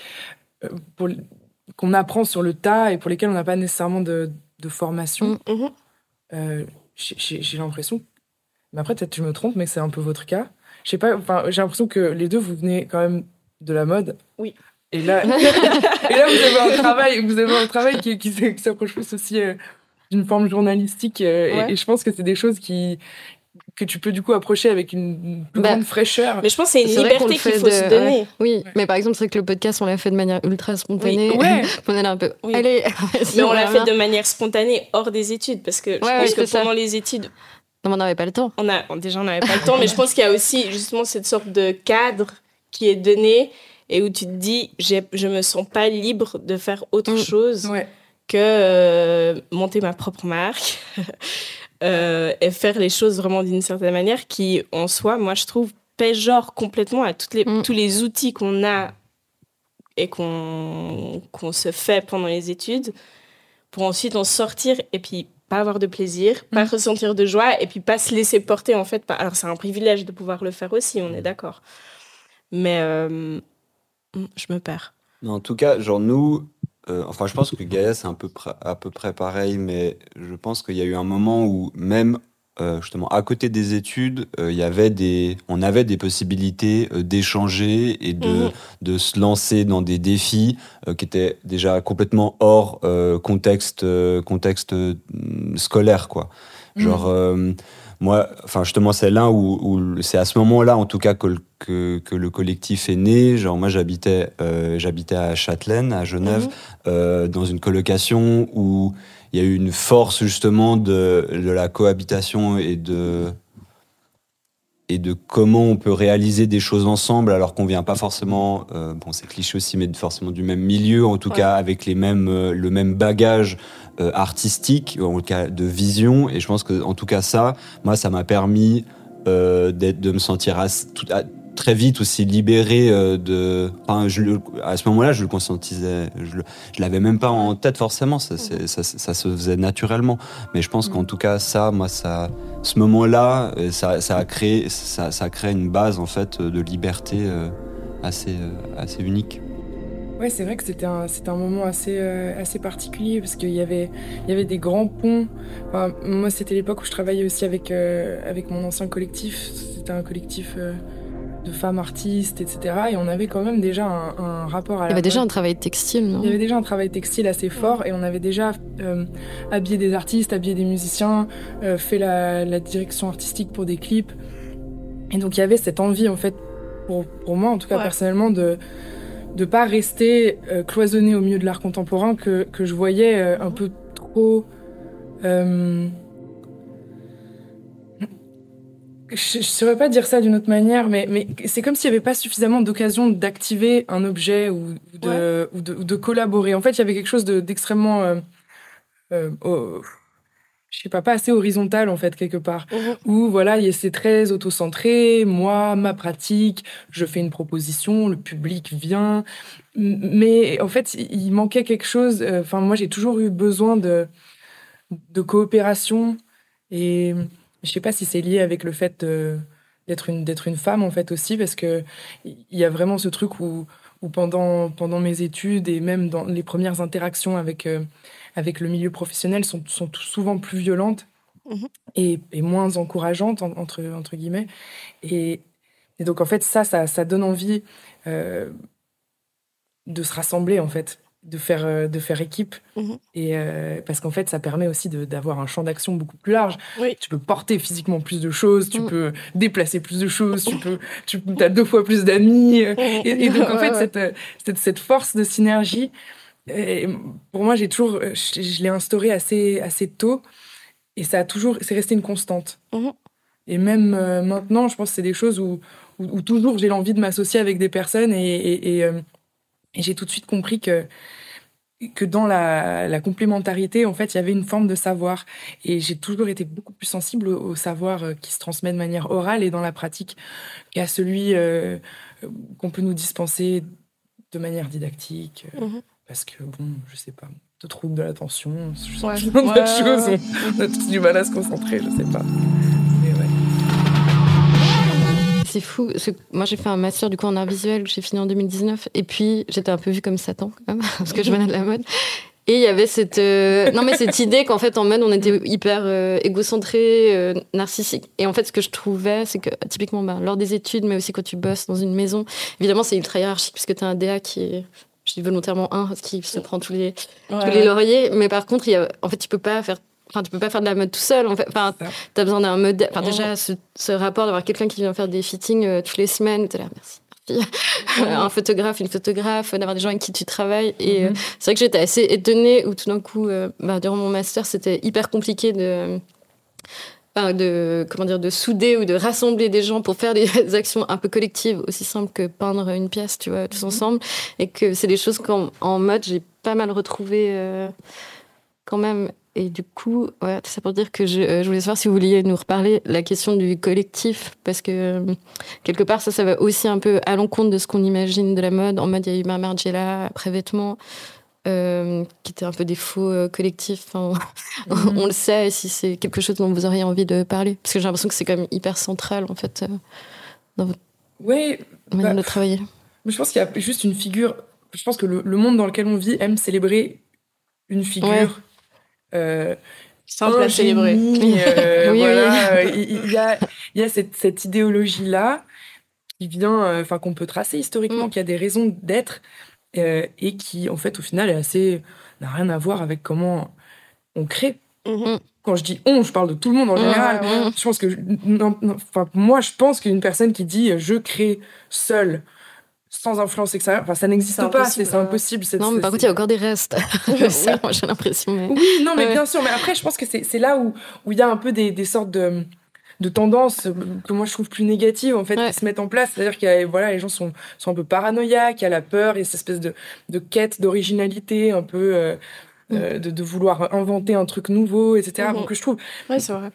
qu'on apprend sur le tas et pour lesquelles on n'a pas nécessairement de, de formation. Mm. Mhm. Euh, j'ai- l'impression. Mais après, peut-être que je me trompe, mais c'est un peu votre cas. Je sais pas. Enfin, j'ai l'impression que les deux, vous venez quand même de la mode. Oui. Et là, et là, vous avez un travail, vous avez un travail qui, qui, s'approche plus aussi euh, d'une forme journalistique. euh, et, je pense que c'est des choses qui que tu peux du coup approcher avec une, plus Bah, grande fraîcheur. Mais je pense que c'est une liberté qu'il faut de- se donner. oui mais par exemple c'est vrai que le podcast on l'a fait de manière ultra spontanée Oui, ouais. on est là un peu Oui. allez Mais on l'a fait de manière spontanée hors des études parce que je Ouais, pense que ça. pendant les études, non mais on n'avait pas le temps on a déjà on n'avait pas le temps, mais je pense qu'il y a aussi justement cette sorte de cadre qui est donné et où tu te dis je me sens pas libre de faire autre Mm. chose Ouais. que euh, monter ma propre marque euh, et faire les choses vraiment d'une certaine manière qui en soi moi je trouve genre complètement à toutes les, Mm. tous les outils qu'on a et qu'on qu'on se fait pendant les études pour ensuite en sortir et puis pas avoir de plaisir, pas Mm. ressentir de joie et puis pas se laisser porter en fait. par- Alors c'est un privilège de pouvoir le faire aussi, on est d'accord. Mais euh, mm, je me perds. En tout cas, genre nous, euh, enfin je pense que Gaïa c'est un peu à peu près pareil, mais je pense qu'il y a eu un moment où même euh, justement à côté des études, euh, il y avait des, on avait des possibilités d'échanger et de, mhm. de se lancer dans des défis qui étaient déjà complètement hors contexte contexte scolaire quoi. Mhm. Moi, enfin justement, c'est là où, c'est à ce moment-là, en tout cas, que, que, le collectif est né. Genre, moi, j'habitais, euh, j'habitais à Châtelaine, à Genève, mhm. euh, dans une colocation où il y a eu une force justement de, de la cohabitation et de et de comment on peut réaliser des choses ensemble alors qu'on vient pas forcément, euh, bon c'est cliché aussi, mais forcément du même milieu, en tout cas avec les mêmes, euh, le même bagage euh, artistique, en tout cas de vision. Et je pense que en tout cas ça, moi ça m'a permis d'être, de me sentir tout, très vite aussi libéré euh, de. Enfin, je, à ce moment-là, je le conscientisais. Je, je l'avais même pas en tête forcément. Ça, ça, ça, se faisait naturellement. Mais je pense qu'en tout cas, ça, moi, ça, ce moment-là, euh, ça, ça, a créé, ça, ça a créé une base en fait de liberté euh, assez, assez unique. Ouais, c'est vrai que c'était un, c'était un moment assez, assez particulier parce qu'il y avait, il y avait des grands ponts. Enfin, moi, c'était l'époque où je travaillais aussi avec, avec mon ancien collectif. C'était un collectif de femmes artistes, etc. Et on avait quand même déjà un, rapport à Il y avait déjà un travail textile, non? Il y avait déjà un travail textile assez fort et on avait déjà euh, habillé des artistes, habillé des musiciens, euh, fait la, direction artistique pour des clips. Et donc il y avait cette envie, en fait, pour, pour moi, en tout cas personnellement, de ne pas rester euh, cloisonné au milieu de l'art contemporain que, que je voyais un peu trop je ne saurais pas dire ça d'une autre manière, mais, mais c'est comme s'il n'y avait pas suffisamment d'occasion d'activer un objet ou, de, ou, de, collaborer. En fait, il y avait quelque chose d'extrêmement, euh, euh, je sais pas, pas assez horizontal en fait quelque part. Mhm. Où voilà, c'est très auto-centré. Moi, ma pratique, je fais une proposition, le public vient. Mais en fait, il manquait quelque chose. Euh, enfin, moi, j'ai toujours eu besoin de de coopération et je sais pas si c'est lié avec le fait d'être une, d'être une femme, en fait, aussi, parce que il y a vraiment ce truc où, où pendant, pendant mes études et même dans les premières interactions avec, euh, avec le milieu professionnel sont, sont souvent plus violentes mhm. et, et, moins encourageantes, entre, entre guillemets. Et, et, donc, en fait, ça, ça, ça donne envie euh, de se rassembler, en fait de faire, euh, de faire équipe. Mhm. Et euh, parce qu'en fait, ça permet aussi d'avoir un champ d'action beaucoup plus large. Tu peux porter physiquement plus de choses, tu mhm. peux déplacer plus de choses, tu peux, tu as deux fois plus d'amis. Et, donc, en fait, Cette, cette, force de synergie, pour moi, j'ai toujours, je, l'ai instaurée assez, assez tôt. Et ça a toujours, c'est resté une constante. Mhm. Et même euh, maintenant, je pense que c'est des choses où, où, toujours j'ai l'envie de m'associer avec des personnes et, et j'ai tout de suite compris que que dans la, complémentarité, en fait, il y avait une forme de savoir. Et j'ai toujours été beaucoup plus sensible au, savoir euh, qui se transmet de manière orale et dans la pratique qu'à celui euh, qu'on peut nous dispenser de manière didactique. Euh, mhm. Parce que, bon, je sais pas, de troubles de l'attention, ce genre de choses, on a tous du mal à se concentrer, je sais pas. c'est fou. Moi, j'ai fait un master du coup en art visuel, j'ai fini en 2019. Et puis, j'étais un peu vue comme Satan, quand même, parce que je venais de la mode. Et il y avait cette, euh, non, mais cette idée qu'en fait, en mode, on était hyper euh, égocentré, euh, narcissique. Et en fait, ce que je trouvais, c'est que typiquement, bah, lors des études, mais aussi quand tu bosses dans une maison, évidemment, c'est ultra hiérarchique, puisque tu as un DA qui est je dis volontairement un parce qu'il se prend tous les, tous les lauriers mais par contre il y a, en fait tu peux pas faire Enfin, tu peux pas faire de la mode tout seul. En fait. Enfin, as besoin d'un modèle. Enfin, déjà, ce, rapport d'avoir quelqu'un qui vient faire des fittings euh, toutes les semaines, es là, merci. un photographe, une photographe, d'avoir des gens avec qui tu travailles. Et euh, mhm. c'est vrai que j'étais assez étonnée où tout d'un coup, euh, bah, durant mon master, c'était hyper compliqué de, de, comment dire, de souder ou de rassembler des gens pour faire des actions un peu collectives, aussi simples que peindre une pièce, tu vois, tous mhm. ensemble. Et que c'est des choses qu'en mode, j'ai pas mal retrouvé quand même. Et du coup, ouais, c'est pour dire que je, euh, je, voulais savoir si vous vouliez nous reparler la question du collectif, parce que euh, quelque part, ça, ça va aussi un peu à l'encontre de ce qu'on imagine de la mode. En mode, il y a eu Margiela, après vêtements, euh, qui étaient un peu des faux collectifs. on, mhm. on le sait, si c'est quelque chose dont vous auriez envie de parler, parce que j'ai l'impression que c'est quand même hyper central, en fait, dans votre oui, manière bah, de travailler. Je pense qu'il y a juste une figure je pense que le, monde dans lequel on vit aime célébrer une figure. Euh, Simple à célébrer. Euh, voilà, il, y a, il y a cette, cette idéologie-là qui vient, euh, enfin, qu'on peut tracer historiquement, mm. qui a des raisons d'être et qui, en fait, au final, est assez. n'a rien à voir avec comment on crée. Mm-hmm. Quand je dis on, je parle de tout le monde en général. Je pense que, enfin, moi, je pense qu'une personne qui dit je crée seule sans influence extérieure, enfin, ça n'existe pas, c'est impossible. Non, mais par contre, il y a encore des restes. ça, moi, j'ai l'impression. Oui, non, mais bien sûr. Mais après, je pense que c'est là où il y a un peu des, des sortes de de tendances que moi je trouve plus négatives en fait qui se mettent en place c'est à dire que voilà les gens sont, sont un peu paranoïaques il y a la peur et cette espèce de, de quête d'originalité un peu euh, mm. euh, de, de, vouloir inventer un truc nouveau etc mm-hmm. donc je trouve ouais c'est vrai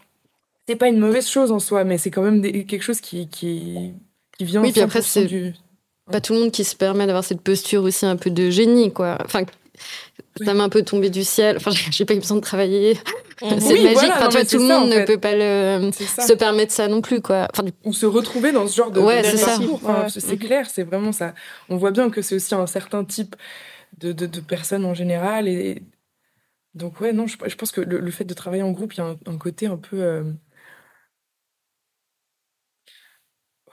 c'est pas une mauvaise chose en soi mais c'est quand même quelque chose qui qui, qui vient oui puis après c'est du pas tout le monde qui se permet d'avoir cette posture aussi un peu de génie, quoi. Enfin, ça m'a un peu tombé du ciel. Enfin, j'ai pas eu besoin de travailler. C'est magique. enfin, tout le monde ne peut pas le, se permettre ça non plus, quoi. Enfin, Ou se retrouver dans ce genre de, ouais, c'est c'est clair, c'est vraiment ça. On voit bien que c'est aussi un certain type de, de, personnes en général. Et donc, ouais, non, je, je pense que le, fait de travailler en groupe, il y a un, côté un peu. Euh,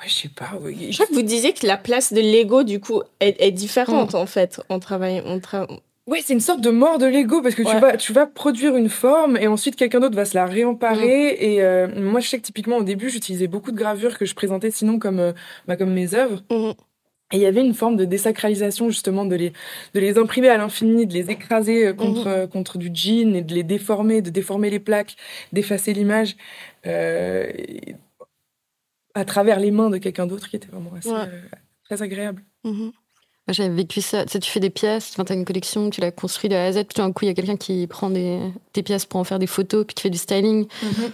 Ouais, je sais pas. Je crois que vous disiez que la place de l'ego, du coup, est, différente, mm. en fait, en travaillant. On Ouais, c'est une sorte de mort de l'ego parce que tu, vas, tu vas produire une forme et ensuite quelqu'un d'autre va se la réemparer. Mm. Et euh, moi, je sais que typiquement au début, j'utilisais beaucoup de gravures que je présentais sinon comme, euh, bah, comme mes œuvres. Mm. Et il y avait une forme de désacralisation justement de les, de les imprimer à l'infini, de les écraser euh, contre, contre du jean et de les déformer, de déformer les plaques, d'effacer l'image. Euh, à travers les mains de quelqu'un d'autre qui était vraiment euh, très agréable. J'avais vécu ça. Tu, sais, tu fais des pièces, tu as une collection, tu l'as construit de A à Z, puis tout d'un coup, il y a quelqu'un qui prend des, des, pièces pour en faire des photos, puis qui fait du styling. Mhm.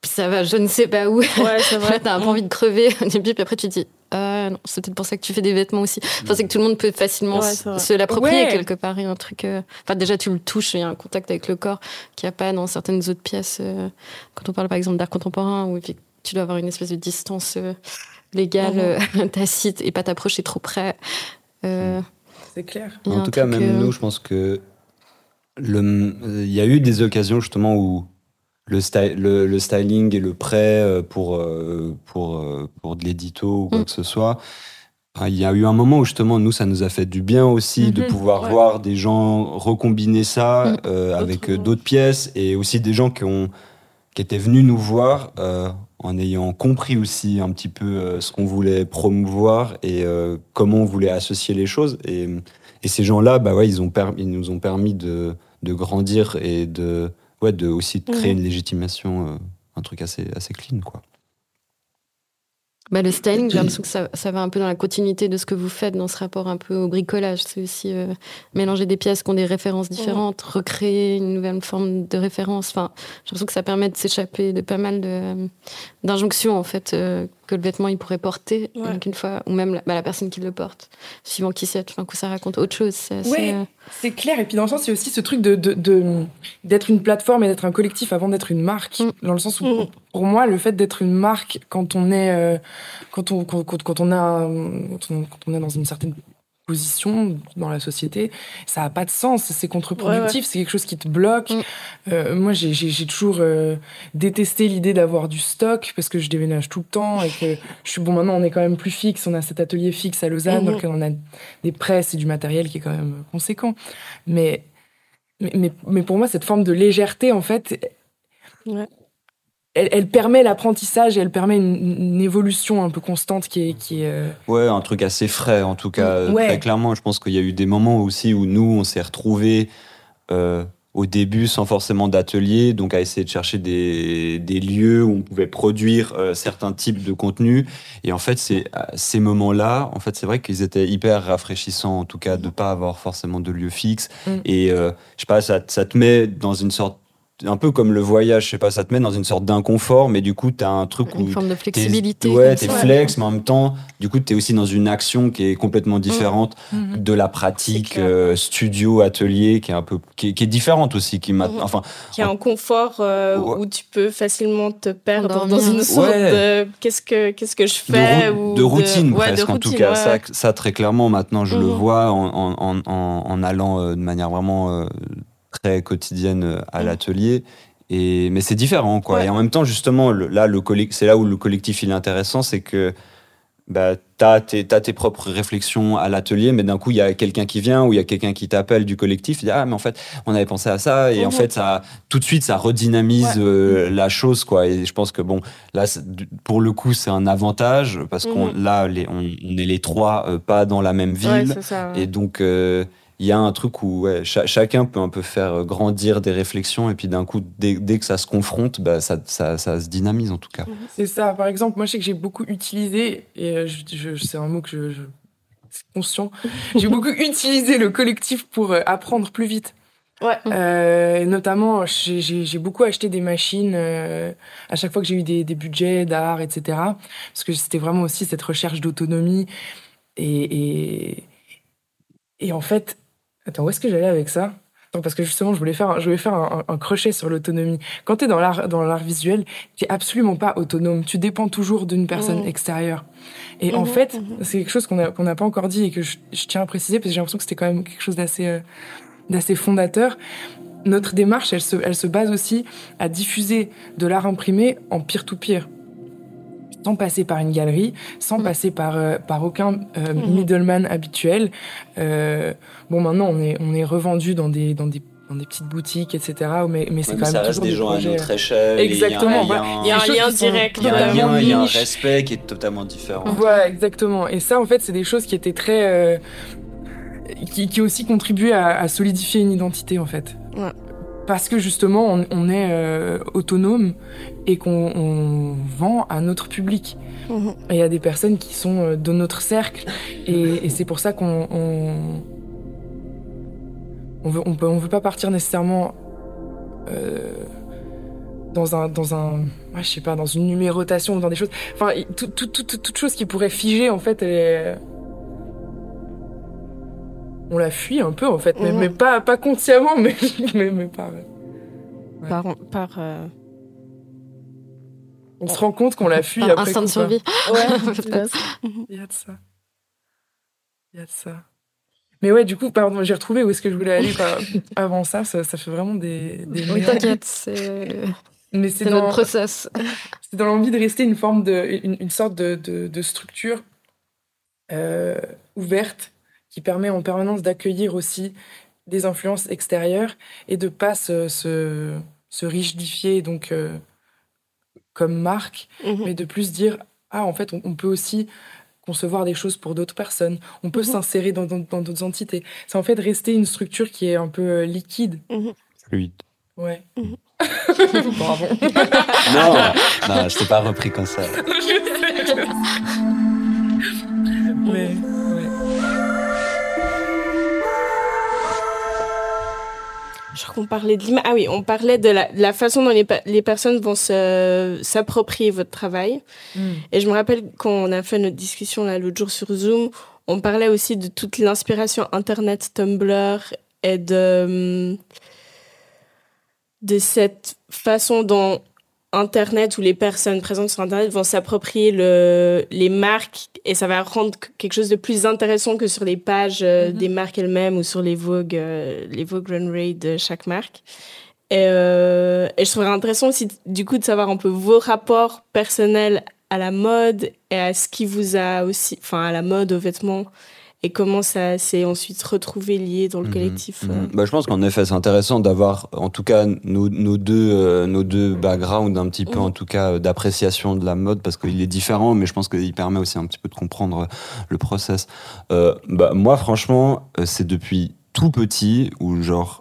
Puis ça va, je ne sais pas où. Ouais, c'est vrai. t'as un peu envie de crever au début, puis après tu te dis, ah non, c'est peut-être pour ça que tu fais des vêtements aussi. Enfin, c'est que tout le monde peut facilement se l'approprier quelque part. Il y a un truc. Euh, enfin, déjà, tu le touches, il y a un contact avec le corps qu'il n'y a pas dans certaines autres pièces. Euh, quand on parle par exemple d'art contemporain, où tu dois avoir une espèce de distance euh, légale, mhm. tacite, et pas t'approcher trop près. C'est clair. En tout cas, même nous, je pense que il y a eu des occasions justement où le, le, styling et le prêt euh, pour, euh, pour, euh, pour de l'édito ou quoi mm. que ce soit. Il y a eu un moment où justement, nous, ça nous a fait du bien aussi de mm-hmm. pouvoir voir des gens recombiner ça mm. avec d'autres pièces et aussi des gens qui, ont, qui étaient venus nous voir en ayant compris aussi un petit peu ce qu'on voulait promouvoir et comment on voulait associer les choses. Et, et ces gens-là, bah ouais, ils, ont ils nous ont permis de, de grandir et de, ouais, de aussi créer une légitimation, euh, un truc assez, assez clean, quoi. Bah, le styling, j'ai l'impression que ça, ça, va un peu dans la continuité de ce que vous faites dans ce rapport un peu au bricolage. C'est aussi euh, mélanger des pièces qui ont des références différentes, recréer une nouvelle forme de référence. Enfin, j'ai l'impression que ça permet de s'échapper de pas mal d'injonctions, en fait, euh, que le vêtement il pourrait porter une fois, ou même la, bah, la, personne qui le porte, suivant qui c'est, tout coup ça raconte autre chose. C'est euh, c'est clair. Et puis dans le sens, c'est aussi ce truc de d'être de, une plateforme et d'être un collectif avant d'être une marque. Mm. Dans le sens où, mm. pour moi, le fait d'être une marque quand on est euh, quand on quand, quand, on a quand on est dans une certaine position dans la société, ça a pas de sens, c'est contre-productif, c'est quelque chose qui te bloque. Mm. Euh, moi, j'ai toujours euh, détesté l'idée d'avoir du stock parce que je déménage tout le temps et que je suis bon. Maintenant, on est quand même plus fixe. On a cet atelier fixe à Lausanne, mm-hmm. donc on a des presses et du matériel qui est quand même conséquent. Mais mais, mais, pour moi, cette forme de légèreté, en fait, elle, permet l'apprentissage et elle permet une, évolution un peu constante qui est. Qui est euh, Ouais, un truc assez frais en tout cas. Très clairement, je pense qu'il y a eu des moments aussi où nous, on s'est retrouvés euh, au début sans forcément d'atelier, donc à essayer de chercher des, des, lieux où on pouvait produire euh, certains types de contenus. Et en fait, c'est ces moments-là, en fait, c'est vrai qu'ils étaient hyper rafraîchissants, en tout cas, de pas avoir forcément de lieu fixe. Mm. Et je sais pas, ça, ça te met dans une sorte un peu comme le voyage, je sais pas, ça te met dans une sorte d'inconfort, mais du coup, tu as un truc Une où forme de t'es- flexibilité. ouais, comme t'es flex, mais en même temps, du coup, tu es aussi dans une action qui est complètement différente Mhm. de la pratique euh, studio, atelier, qui est un peu, qui est, qui est différente aussi, qui m'a, Mhm. enfin, Qui a un confort euh, Ouais. où tu peux facilement te perdre Endormir. dans une sorte Ouais. de qu'est-ce que qu'est-ce que je fais ou de routine ouais, de presque en tout cas ouais. ça, ça très clairement maintenant je le Mhm. vois en, en, en, en- en allant euh, de manière vraiment euh, très quotidienne euh, à Mhm. l'atelier et mais c'est différent quoi Ouais. et en même temps justement le- là le c'est là où le collectif il est intéressant c'est que bah, tes, t'as tes propres réflexions à l'atelier, mais d'un coup, il y a quelqu'un qui vient ou il y a quelqu'un qui t'appelle du collectif, il dit Ah, mais en fait, on avait pensé à ça, et en Mhm. fait, ça, tout de suite, ça redynamise Ouais. euh, la chose, quoi. Et je pense que, bon, là, pour le coup, c'est un avantage, parce qu'on là, les, on, on est les trois euh, pas dans la même ville, ça. et donc, euh, il y a un truc où ouais, chacun peut un peu faire euh, grandir des réflexions, et puis d'un coup, dès, dès que ça se confronte, bah, ça, ça, ça se dynamise en tout cas. C'est ça. Par exemple, moi, je sais que j'ai beaucoup utilisé, et euh, je, je- c'est un mot que je, je conscient, j'ai beaucoup utilisé le collectif pour euh, apprendre plus vite. Ouais. Euh, notamment, j'ai- beaucoup acheté des machines euh, à chaque fois que j'ai eu des, des budgets d'art, etc. Parce que c'était vraiment aussi cette recherche d'autonomie. Et, et, et en fait, attends, où est-ce que j'allais avec ça? Attends, parce que justement, je voulais faire, un- je voulais faire un, un crochet sur l'autonomie. Quand tu es dans l'art, dans l'art visuel, tu absolument pas autonome. Tu dépends toujours d'une personne Mhm. extérieure. Et en Mhm, fait, mhm. c'est quelque chose qu'on n'a pas encore dit et que je, je tiens à préciser parce que j'ai l'impression que c'était quand même quelque chose d'assez euh, d'assez fondateur. Notre démarche, elle se, elle se base aussi à diffuser de l'art imprimé en peer-to-peer. Sans passer par une galerie, sans Mhm. passer par, euh, par aucun euh, Mhm. middleman habituel. Euh, bon, maintenant, on est, on est revendu dans des, dans, des, dans des petites boutiques, etc. Mais, mais c'est Ouais, quand mais même ça reste des des gens à notre échelle. a un- Exactement, il y a un- lien direct. Il y a un lien, il y a un respect qui est totalement différent. Voilà, exactement. Et ça, en fait, c'est des choses qui étaient très. euh, qui, qui aussi contribuaient à, à solidifier une identité, en fait. Ouais. Parce que justement, on, on est euh, autonome et qu'on on vend à notre public. Mhm. Et il y a des personnes qui sont euh, de notre cercle. Et, et c'est pour ça qu'on. On, on veut, on, peut, on veut pas partir nécessairement. euh, dans un dans un ouais, je sais pas dans une numérotation ou dans des choses enfin il- tout- tout- tout- toute chose qui pourrait figer en fait elle est- on la fuit un peu en fait mais, Mhm. mais pas pas consciemment mais mais, mais ouais. Par, par euh, on se rend compte qu'on la fuit Par après instinct de survie. ouais, Peut-être. il y a de ça il y a de ça mais ouais du coup pardon j'ai retrouvé où est-ce que je voulais aller par- avant ça, ça ça fait vraiment des, des Oui, t'inquiète, c'est mais c'est c'est dans notre process. c'est dans l'envie de rester une forme de une, une sorte de, de, de structure euh, ouverte qui permet en permanence d'accueillir aussi des influences extérieures et de pas se, se, se rigidifier donc euh, comme marque Mhm. mais de plus dire ah en fait on, on peut aussi concevoir des choses pour d'autres personnes on peut Mhm. s'insérer dans dans- dans d'autres entités c'est en fait rester une structure qui est un peu euh, liquide Fluide. ouais Mhm. bravo Non, non, je t'ai pas repris comme ça. mais Je crois qu'on parlait de l'image. Ah oui, on parlait de la, de la façon dont les, personnes vont s'approprier votre travail. Mm. Et je me rappelle quand on a fait notre discussion là l'autre jour sur Zoom, on parlait aussi de toute l'inspiration Internet, Tumblr et de, de cette façon dont Internet ou les personnes présentes sur Internet vont s'approprier le, les marques et ça va rendre quelque chose de plus intéressant que sur les pages euh, Mhm. des marques elles-mêmes ou sur les Vogue, euh, les Vogue Runway de chaque marque. Et, euh, et je trouverais intéressant aussi, du coup, de savoir un peu vos rapports personnels à la mode et à ce qui vous a aussi, enfin, à la mode, aux vêtements, et comment ça s'est ensuite retrouvé lié dans le Mhm, collectif. mhm. euh. Bah, je pense qu'en effet, c'est intéressant d'avoir, en tout cas, nos, nos deux, euh, nos deux backgrounds, un petit peu, en tout cas, euh, d'appréciation de la mode, parce qu'il est différent, mais je pense qu'il permet aussi un petit peu de comprendre euh, le process. Euh, bah, moi, franchement, c'est depuis tout petit où, genre,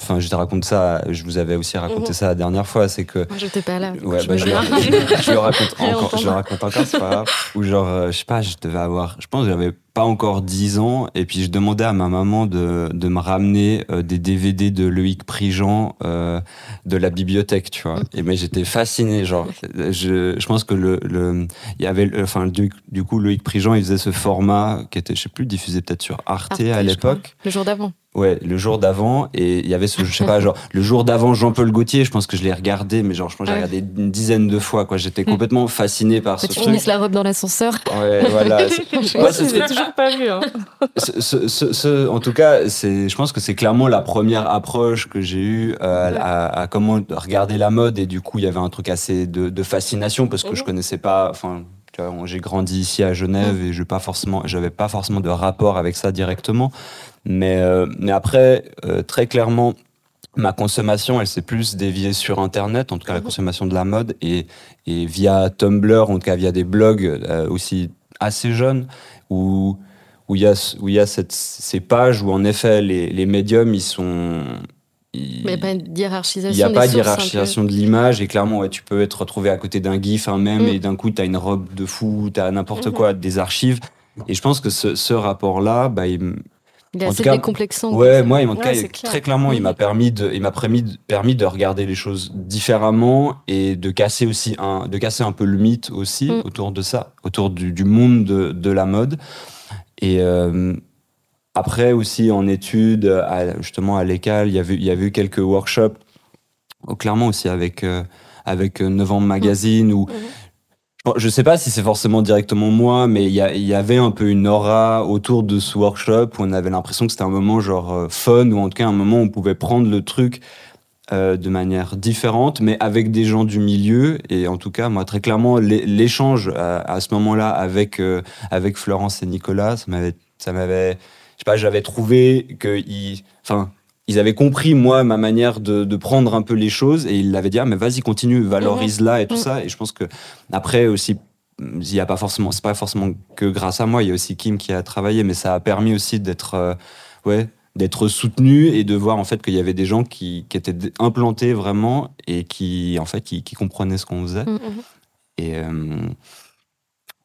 enfin, je te raconte ça, je vous avais aussi raconté Mhm. ça la dernière fois, c'est que Moi, j'étais pas là. Ouais, je bah, je, le, je le raconte encore, je le raconte encore, c'est pas grave. Ou genre, euh, je sais pas, je devais avoir, je pense que j'avais pas encore 10 ans, et puis je demandais à ma maman de, de me ramener euh, des DVD de Loïc Prigent euh, de la bibliothèque, tu vois. Et mais j'étais fasciné, genre, je, je pense que le, le, il y avait, enfin, du, du coup, Loïc Prigent, il faisait ce format qui était, je sais plus, diffusé peut-être sur Arte, Arte, à l'époque. Le jour d'avant. Ouais, le jour d'avant, et il y avait ce, je sais pas, genre, le jour d'avant, Jean-Paul Gaultier, je pense que je l'ai regardé, mais genre, je pense que j'ai Ouais. regardé une dizaine de fois, quoi. J'étais complètement fasciné par ce Quand tu truc. finisses la robe dans l'ascenseur. Ouais, voilà. Moi Ouais, l'ai toujours pas vu. Hein. ce- ce- ce- ce- en tout cas, c'est, je pense que c'est clairement la première approche que j'ai eue euh, à, à comment regarder la mode, et du coup, il y avait un truc assez de, de fascination parce que je Mhm. connaissais pas, enfin, j'ai grandi ici à Genève et je pas forcément, j'avais pas forcément de rapport avec ça directement. Mais, euh, mais après, euh, très clairement, ma consommation, elle s'est plus déviée sur Internet, en tout cas la Mhm. consommation de la mode, et, et via Tumblr, en tout cas via des blogs euh, aussi assez jeunes, où où il y a, où il y a cette, ces pages où en effet les, les médiums, ils sont... ils- Mais pas d'hiérarchisation. il n'y a pas d'hierarchisation de l'image et clairement ouais, tu peux être retrouvé à côté d'un gif, un même Mm. et d'un coup tu as une robe de fou, tu as n'importe Mhm. quoi, des archives. Et je pense que ce, ce rapport-là, bah, il, Il est En assez tout cas, décomplexant. ouais, moi, en tout Ouais, cas, clair. très clairement, il m'a permis de, il m'a permis permis de regarder les choses différemment et de casser aussi un, de casser un peu le mythe aussi Mm. autour de ça, autour du, du monde de, de la mode. Et euh, après aussi en études, à- justement à l'école, il y avait, il y avait eu quelques workshops, oh, clairement aussi avec euh, avec euh, Novembre Magazine ou Mhm. Bon, Je sais pas si c'est forcément directement moi, mais il y, avait un peu une aura autour de ce workshop où on avait l'impression que c'était un moment genre euh, fun ou en tout cas un moment où on pouvait prendre le truc euh, de manière différente, mais avec des gens du milieu. Et en tout cas, moi très clairement, l'é- l'échange à, ce moment-là avec euh, avec Florence et Nicolas, ça m'avait, ça m'avait, je sais pas, j'avais trouvé que enfin. Ils avaient compris, moi, ma manière de, de prendre un peu les choses et ils l'avaient dit, ah, mais vas-y, continue, valorise-la et tout Mhm. ça. Et je pense que après aussi, il y a pas forcément, c'est pas forcément que grâce à moi. Il y a aussi Kim qui a travaillé, mais ça a permis aussi d'être, euh, ouais, d'être soutenu et de voir en fait qu'il y avait des gens qui, qui étaient implantés vraiment et qui, en fait, qui, qui comprenaient ce qu'on faisait. Mhm. Et euh,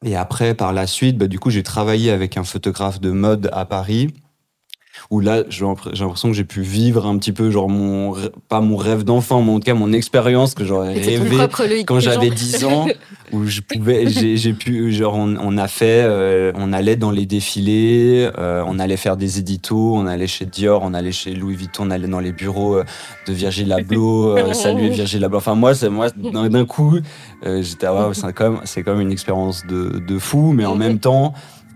et après, par la suite, bah, du coup, j'ai travaillé avec un photographe de mode à Paris. Où là, j'ai l'impr- j'ai l'impression que j'ai pu vivre un petit peu, genre mon, pas mon rêve d'enfant, mais en tout cas mon expérience que j'aurais rêvé quand j'avais 10 ans où je pouvais j'ai pu genre on, on a fait euh, on allait dans les défilés euh, on allait faire des éditos on allait chez Dior on allait chez Louis Vuitton on allait dans les bureaux euh, de Virgil Abloh euh, saluer Virgil Abloh. Enfin moi c'est moi d'un coup j'étais ah, ouais, c'est quand même c'est quand même une expérience de, de fou mais en même temps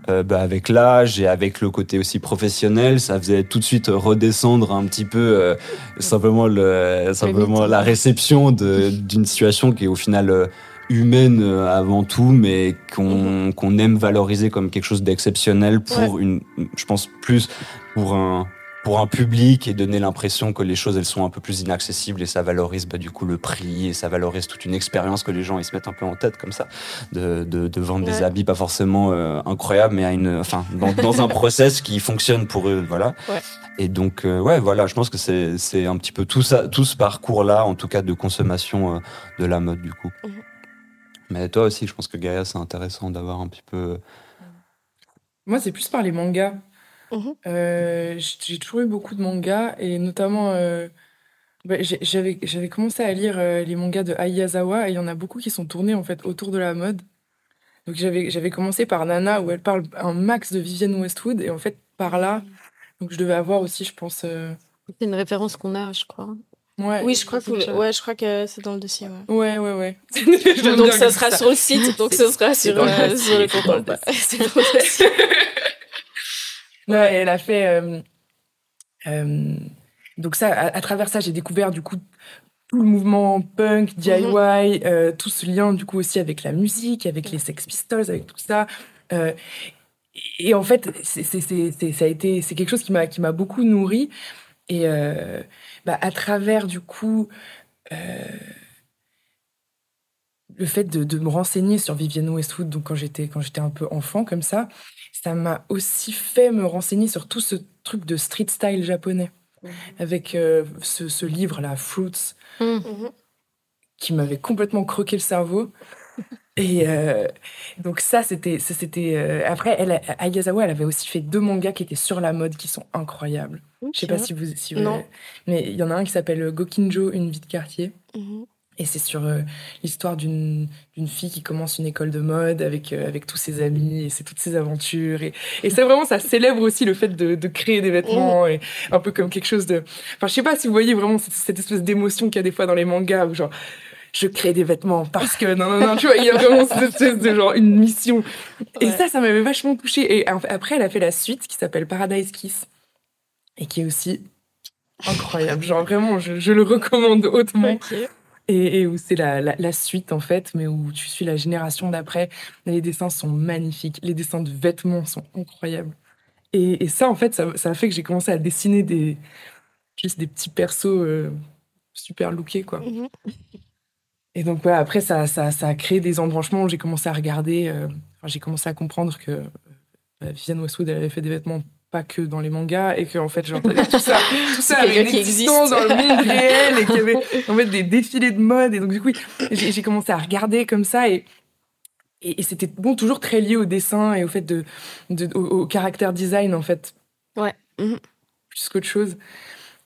euh, bah, avec l'âge et avec le côté aussi professionnel, ça faisait tout de suite redescendre un petit peu euh, simplement le simplement la réception d'une situation qui est au final euh, humaine euh, avant tout, mais qu'on qu'on aime valoriser comme quelque chose d'exceptionnel pour une, je pense plus pour un pour un public et donner l'impression que les choses elles sont un peu plus inaccessibles et ça valorise bah, du coup le prix et ça valorise toute une expérience que les gens ils se mettent un peu en tête comme ça de, de, de vendre des habits pas forcément euh, incroyables mais à une enfin dans, dans un process qui fonctionne pour eux voilà Ouais. et donc euh, ouais voilà je pense que c'est c'est un petit peu tout ça tout ce parcours là en tout cas de consommation euh, de la mode du coup Mhm. mais toi aussi je pense que Gaïa c'est intéressant d'avoir un petit peu Moi, c'est plus par les mangas. Mhm. Euh, j'ai toujours eu beaucoup de mangas et notamment euh, bah, j'avais j'avais commencé à lire euh, les mangas de Ayazawa et il y en a beaucoup qui sont tournés en fait autour de la mode. Donc j'avais j'avais commencé par Nana où elle parle un max de Vivienne Westwood et en fait par là donc je devais avoir aussi je pense euh, C'est une référence qu'on a, je crois. ouais Oui, je crois que, ouais, je crois que c'est dans le dossier. Ouais. ouais ouais Donc ça sera sur le site, donc ce sera sur, le sur compte. C'est dans le dossier. Ouais, elle a fait. euh, euh, donc, ça, à, à travers ça, j'ai découvert du coup tout le mouvement punk, DIY, euh, tout ce lien du coup aussi avec la musique, avec les Sex Pistols, avec tout ça. Et en fait, c'est, c'est, c'est, c'est- ça a été, c'est quelque chose qui m'a, qui m'a beaucoup nourri. Et euh, bah, à travers du coup euh, le fait de, de me renseigner sur Vivienne Westwood, donc quand j'étais, quand j'étais un peu enfant comme ça, ça m'a aussi fait me renseigner sur tout ce truc de street style japonais. avec euh, ce, ce livre-là, Fruits, Mm. qui m'avait complètement croqué le cerveau. Et euh, donc ça, c'était, ça, c'était. euh, après, elle, Ayazawa, elle avait aussi fait deux mangas qui étaient sur la mode, qui sont incroyables. Je sais pas si vous, si vous- Non. mais il y en a un qui s'appelle Gokinjo, une vie de quartier. Mhm. Et c'est sur euh, l'histoire d'une fille qui commence une école de mode avec, euh, avec tous ses amis et c'est toutes ses aventures. Et, et c'est vraiment, ça célèbre aussi le fait de, de créer des vêtements et un peu comme quelque chose de. Enfin, je sais pas si vous voyez vraiment cette, cette espèce d'émotion qu'il y a des fois dans les mangas où genre. Je crée des vêtements parce que non non non tu vois il y a vraiment cette espèce de genre une mission et Ouais. ça ça m'avait vachement touchée et après elle a fait la suite qui s'appelle Paradise Kiss et qui est aussi incroyable genre vraiment je, je le recommande hautement. Et, et où c'est la, la, la suite en fait, mais où tu suis la génération d'après. Les dessins sont magnifiques, les dessins de vêtements sont incroyables. Et, et ça en fait, ça, ça a fait que j'ai commencé à dessiner des juste des petits persos euh, super lookés quoi. Mhm. Et donc ouais, après ça, ça, ça a créé des embranchements où j'ai commencé à regarder, euh, j'ai commencé à comprendre que euh, Vivienne Westwood elle avait fait des vêtements pas que dans les mangas et que en fait genre tout ça tout ça avait une existence existe. dans le monde réel et qu'il y avait en fait des défilés de mode et donc du coup j'ai commencé à regarder comme ça et et, et c'était bon toujours très lié au dessin et au fait de, de au, au caractère design en fait Ouais. Mhm. plus qu'autre chose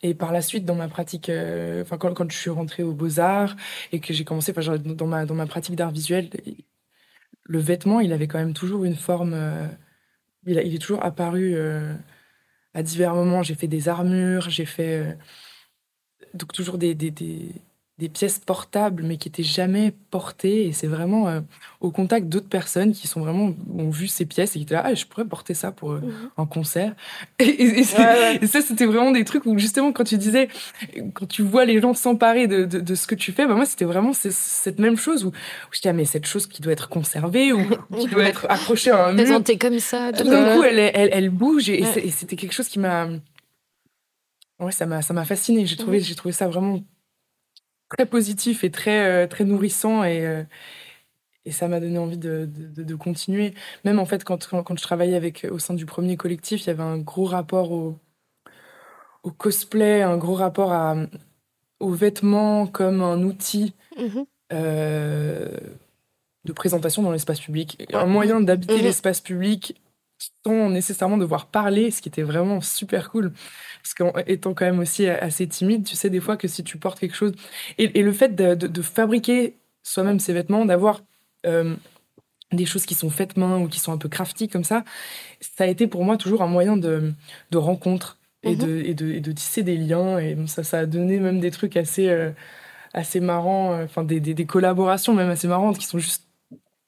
et par la suite dans ma pratique euh, enfin quand, quand je suis rentrée aux beaux arts et que j'ai commencé enfin genre, dans ma dans ma pratique d'art visuel le vêtement il avait quand même toujours une forme euh, il, est toujours apparu euh, à divers moments. J'ai fait des armures j'ai fait euh, donc toujours des, des, des, des pièces portables, mais qui étaient jamais portées. Et c'est vraiment euh, au contact d'autres personnes qui sont vraiment ont vu ces pièces et qui étaient là, ah, je pourrais porter ça pour euh, Mhm. un concert. Et, et- et c'est- Ouais, ouais. et ça, c'était vraiment des trucs où justement, quand tu disais, quand tu vois les gens s'emparer de, de, de ce que tu fais, bah moi, c'était vraiment ce- cette même chose où, où je dis, ah, mais cette chose qui doit être conservée ou qui doit être accrochée à un mur. Présenté comme ça. Tout d'un coup, elle, elle, elle bouge et, Ouais. c'était quelque chose qui m'a. Ouais, ça m'a, ça m'a fasciné. J'ai trouvé, j'ai trouvé ça vraiment très positif et très, euh, très nourrissant et, euh, et ça m'a donné envie de, de, continuer. Même en fait, quand, quand, quand je travaillais avec, au sein du premier collectif, il y avait un gros rapport au, au cosplay, un gros rapport à, aux vêtements comme un outil Mhm. euh, de présentation dans l'espace public. Un moyen d'habiter Mhm. l'espace public sans nécessairement devoir parler, ce qui était vraiment super cool. Parce qu'en étant quand même aussi assez timide, tu sais des fois que si tu portes quelque chose... Et, et le fait de, de- de fabriquer soi-même ses vêtements, d'avoir euh, des choses qui sont faites main ou qui sont un peu crafty comme ça, ça a été pour moi toujours un moyen de, de rencontre et, Mhm. de, et, de, et de tisser des liens. Et ça, ça a donné même des trucs assez... euh, assez marrants, euh, enfin des, des, des collaborations même assez marrantes qui sont juste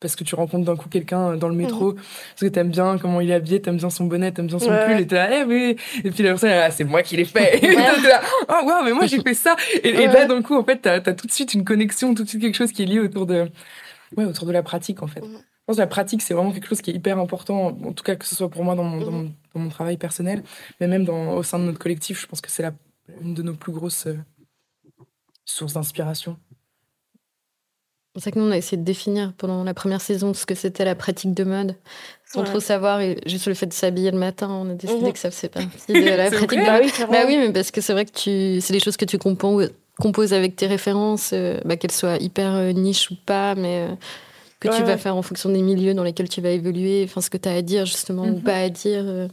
parce que tu rencontres d'un coup quelqu'un dans le métro, parce que t'aimes bien comment il est habillé, t'aimes bien son bonnet, t'aimes bien son Ouais. pull, et t'es là, eh oui, et puis la personne, là, c'est moi qui l'ai fait. Et toi, t'es là, oh waouh, mais moi j'ai fait ça. Et, et Ouais. là, d'un coup, en fait, t'as as tout de suite une connexion, tout de suite quelque chose qui est lié autour de, ouais, autour de la pratique, en fait. Mhm. Je pense que la pratique, c'est vraiment quelque chose qui est hyper important, en tout cas que ce soit pour moi dans mon, dans mon, dans mon travail personnel, mais même dans, au sein de notre collectif, je pense que c'est une de nos plus grosses euh, sources d'inspiration. C'est pour ça que nous, on a essayé de définir pendant la première saison ce que c'était la pratique de mode, sans Ouais. trop savoir. Et juste le fait de s'habiller le matin, on a décidé Mhm. que ça faisait partie de la pratique vrai de Bah mode. oui. Bah oui, mais parce que c'est vrai que tu, c'est des choses que tu composes, composes avec tes références, euh, bah, qu'elles soient hyper euh, niche ou pas, mais euh, que Ouais, tu vas faire en fonction des milieux dans lesquels tu vas évoluer, enfin ce que tu as à dire justement ou Mhm. pas à dire. euh,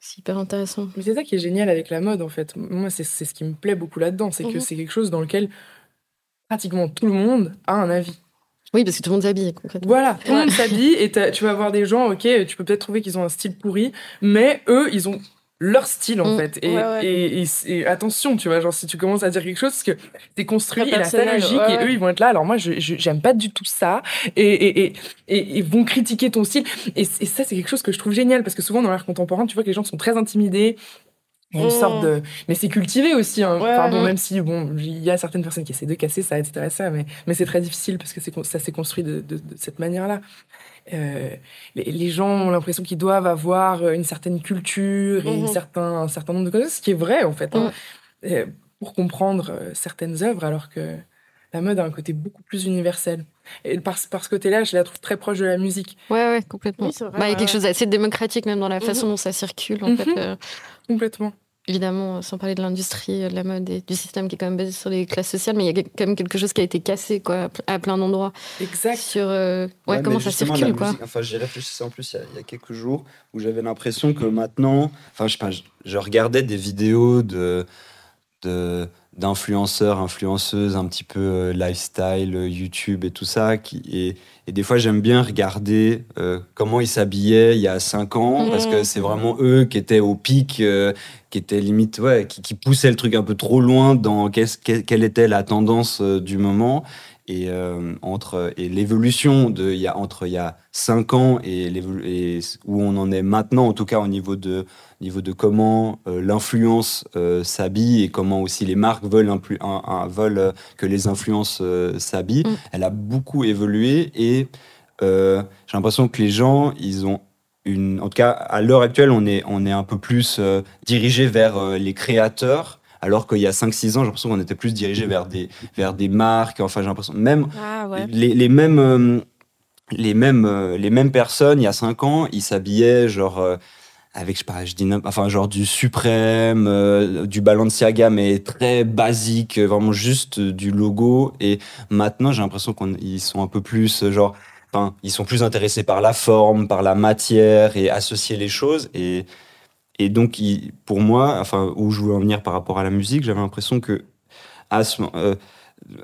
c'est hyper intéressant. Mais c'est ça qui est génial avec la mode, en fait. Moi, c'est c'est ce qui me plaît beaucoup là-dedans, c'est que Mhm. c'est quelque chose dans lequel pratiquement tout le monde a un avis. Oui, parce que tout le monde s'habille concrètement. Voilà, tout le monde s'habille et tu vas avoir des gens, ok, tu peux peut-être trouver qu'ils ont un style pourri, mais eux, ils ont leur style en Mm. fait. Et, Ouais, ouais. Et, et- et attention, tu vois, genre si tu commences à dire quelque chose, parce que c'est construit, Très il a sa personnel, logique, ouais, et eux, ils vont être là. Alors moi, je je- j'aime pas du tout ça, et, et, et, et- ils vont critiquer ton style. Et, et ça, c'est quelque chose que je trouve génial, parce que souvent dans l'art contemporain, tu vois que les gens sont très intimidés. Il y a une Mm. sorte de... Mais c'est cultivé aussi, hein. Ouais, Pardon, ouais. même si, bon, il y a certaines personnes qui essaient de casser ça, etc. Ça, mais, mais c'est très difficile parce que c'est ça s'est construit de, de- de cette manière-là. Euh, les, les gens ont l'impression qu'ils doivent avoir une certaine culture et une Mhm. certain, un certain nombre de choses, ce qui est vrai, en fait, hein, euh, pour comprendre euh, certaines œuvres, alors que la mode a un côté beaucoup plus universel. Et par, par ce côté-là, je la trouve très proche de la musique, Ouais, ouais, complètement. Oui, c'est vrai, Bah, il y a quelque chose d'assez démocratique même dans la Mhm. façon dont ça circule en fait. Mhm. euh. complètement. Évidemment, sans parler de l'industrie, de la mode et du système qui est quand même basé sur les classes sociales, mais il y a quand même quelque chose qui a été cassé quoi, à plein d'endroits. Exact. Sur euh, ouais, comment ça circule. Quoi. enfin, j'y réfléchissais en plus il y, a, il y a quelques jours où j'avais l'impression que maintenant, enfin, je sais pas, je, je regardais des vidéos de. de d'influenceurs, influenceuses, un petit peu euh, lifestyle, euh, YouTube et tout ça. Qui, et, et des fois, j'aime bien regarder euh, comment ils s'habillaient il y a cinq ans, parce que c'est vraiment eux qui étaient au pic, euh, qui étaient limite, ouais, qui, qui, poussaient le truc un peu trop loin dans quelle était la tendance euh, du moment. Et, euh, entre, et l'évolution de, il y a, entre il y a cinq ans et, et où on en est maintenant, en tout cas au niveau de, niveau de comment euh, l'influence euh, s'habille et comment aussi les marques veulent, un, un, veulent que les influences s'habillent, mm. elle a beaucoup évolué et j'ai l'impression que les gens, ils ont une, en tout cas à l'heure actuelle, on est, on est un peu plus dirigé vers les créateurs alors qu'il y a 5-6 ans, j'ai l'impression qu'on était plus dirigé vers des, vers des marques. Enfin, j'ai l'impression, même ah, ouais. les, les, mêmes, euh, les, mêmes, euh, les mêmes personnes, il y a 5 ans, ils s'habillaient genre. Euh, avec, je sais pas, je dis, enfin, genre du Suprême, euh, du Balenciaga, mais très basique, vraiment juste du logo. Et maintenant, j'ai l'impression qu'ils sont un peu plus, genre, ils sont plus intéressés par la forme, par la matière et associer les choses. Et, et donc, il, pour moi, enfin, où je voulais en venir par rapport à la musique, j'avais l'impression que à, euh,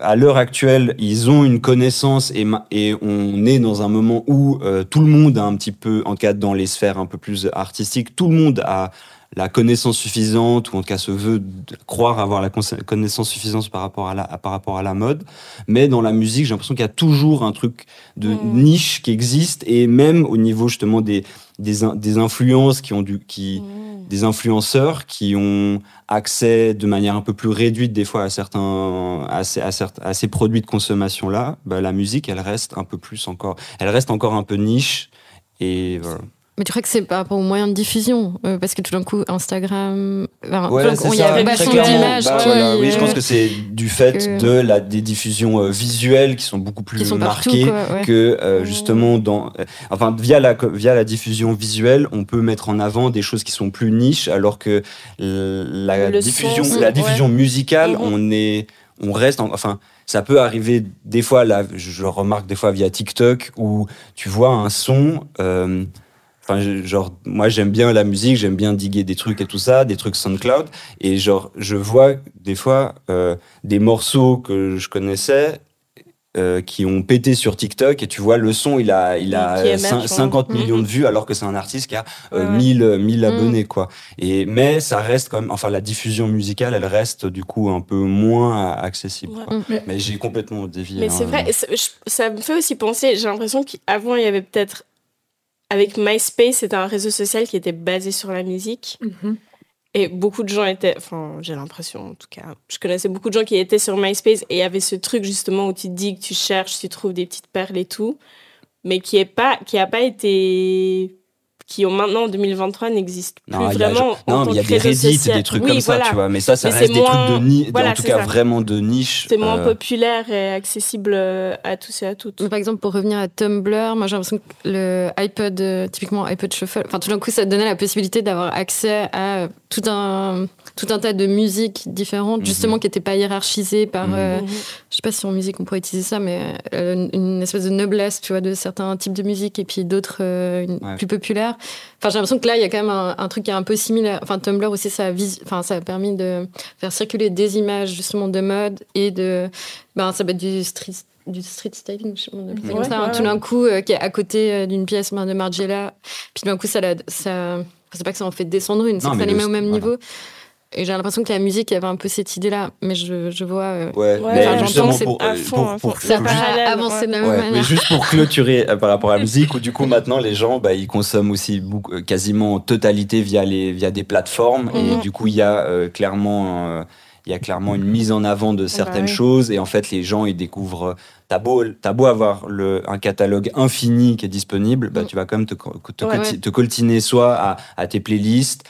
à l'heure actuelle, ils ont une connaissance et, et on est dans un moment où euh, tout le monde a un petit peu, en cas dans les sphères un peu plus artistiques, tout le monde a la connaissance suffisante, ou en tout cas se veut croire avoir la connaissance suffisante par rapport à la, par rapport à la mode. Mais dans la musique, j'ai l'impression qu'il y a toujours un truc de mmh. niche qui existe, et même au niveau justement des, des, des influences qui ont du, qui, mmh. des influenceurs qui ont accès de manière un peu plus réduite des fois à certains, à ces, à certains, à ces produits de consommation là, bah, la musique, elle reste un peu plus encore, elle reste encore un peu niche, et voilà. Mais tu crois que c'est par rapport aux moyens de diffusion euh, Parce que tout d'un coup, Instagram. Enfin, ouais, il y avait. Bah, voilà, oui, je pense que c'est du fait que... de la, des diffusions euh, visuelles qui sont beaucoup plus sont marquées partout, ouais. que euh, justement dans. Enfin, via la, via la diffusion visuelle, on peut mettre en avant des choses qui sont plus niches, alors que la, Le diffusion, son, la diffusion ouais. musicale, mmh. on est. On reste. En, enfin ça peut arriver des fois, là, je remarque des fois via TikTok, où tu vois un son. Euh, Enfin, genre, moi, j'aime bien la musique, j'aime bien diguer des trucs et tout ça, des trucs SoundCloud. Et genre, je vois des fois euh, des morceaux que je connaissais euh, qui ont pété sur TikTok et tu vois le son il a il a émerge, 5, 50 ouais. millions de vues alors que c'est un artiste qui a euh, ouais. 1000 1000 mmh. abonnés quoi et mais ça reste quand même enfin la diffusion musicale elle reste du coup un peu moins accessible ouais. mais, mais j'ai complètement dévié mais hein. c'est vrai ça me fait aussi penser j'ai l'impression qu'avant il y avait peut-être avec MySpace, c'était un réseau social qui était basé sur la musique. Mm -hmm. Et beaucoup de gens étaient, enfin, j'ai l'impression en tout cas, je connaissais beaucoup de gens qui étaient sur MySpace et il y avait ce truc justement où tu que tu cherches, tu trouves des petites perles et tout, mais qui est pas, qui a pas été qui ont maintenant en 2023 n'existent plus non, vraiment. A, non, mais il y a des Reddit des trucs oui, comme voilà. ça, tu vois. Mais ça, ça mais reste des moins, trucs de niche, voilà, en tout cas ça. vraiment de niche. C'est moins euh... populaire et accessible euh, à tous et à toutes. Mais par exemple, pour revenir à Tumblr, moi j'ai l'impression que le iPod, euh, typiquement iPod Shuffle, enfin tout d'un coup, ça donnait la possibilité d'avoir accès à tout un tout un tas de musiques différentes, -hmm. justement qui n'étaient pas hiérarchisées par, mm -hmm. euh, je sais pas si en musique on pourrait utiliser ça, mais euh, une espèce de noblesse, tu vois, de certains types de musique et puis d'autres euh, ouais. plus populaires. Enfin, j'ai l'impression que là, il y a quand même un, un, truc qui est un peu similaire. Enfin, Tumblr aussi, ça a, enfin, ça a permis de faire circuler des images justement de mode et de, ben, ça peut être du street du street styling, je sais pas, ouais, comme ça, ouais, hein, tout d'un coup, euh, qui est à côté euh, d'une pièce ben, de Margiela. Puis d'un coup, ça, ça c'est pas que ça en fait descendre une, c'est que ça les met au même voilà. niveau. Et j'ai l'impression que la musique, il y avait un peu cette idée-là, mais je, je vois. Euh, ouais, ouais j'entends c'est à fond. Pour, pour, pour, ça pas avancer de la même ouais, manière. Mais juste pour clôturer euh, par rapport à la musique, où du coup maintenant les gens, bah, ils consomment aussi beaucoup, euh, quasiment en totalité via, les, via des plateformes, mm -hmm. et du coup il y a euh, clairement. Euh, il y a clairement une mise en avant de certaines bah oui. choses et en fait les gens ils découvrent t'as beau, as beau avoir le, un catalogue infini qui est disponible, bah, mm. tu vas quand même te, te, te coltiner soit à, à tes playlists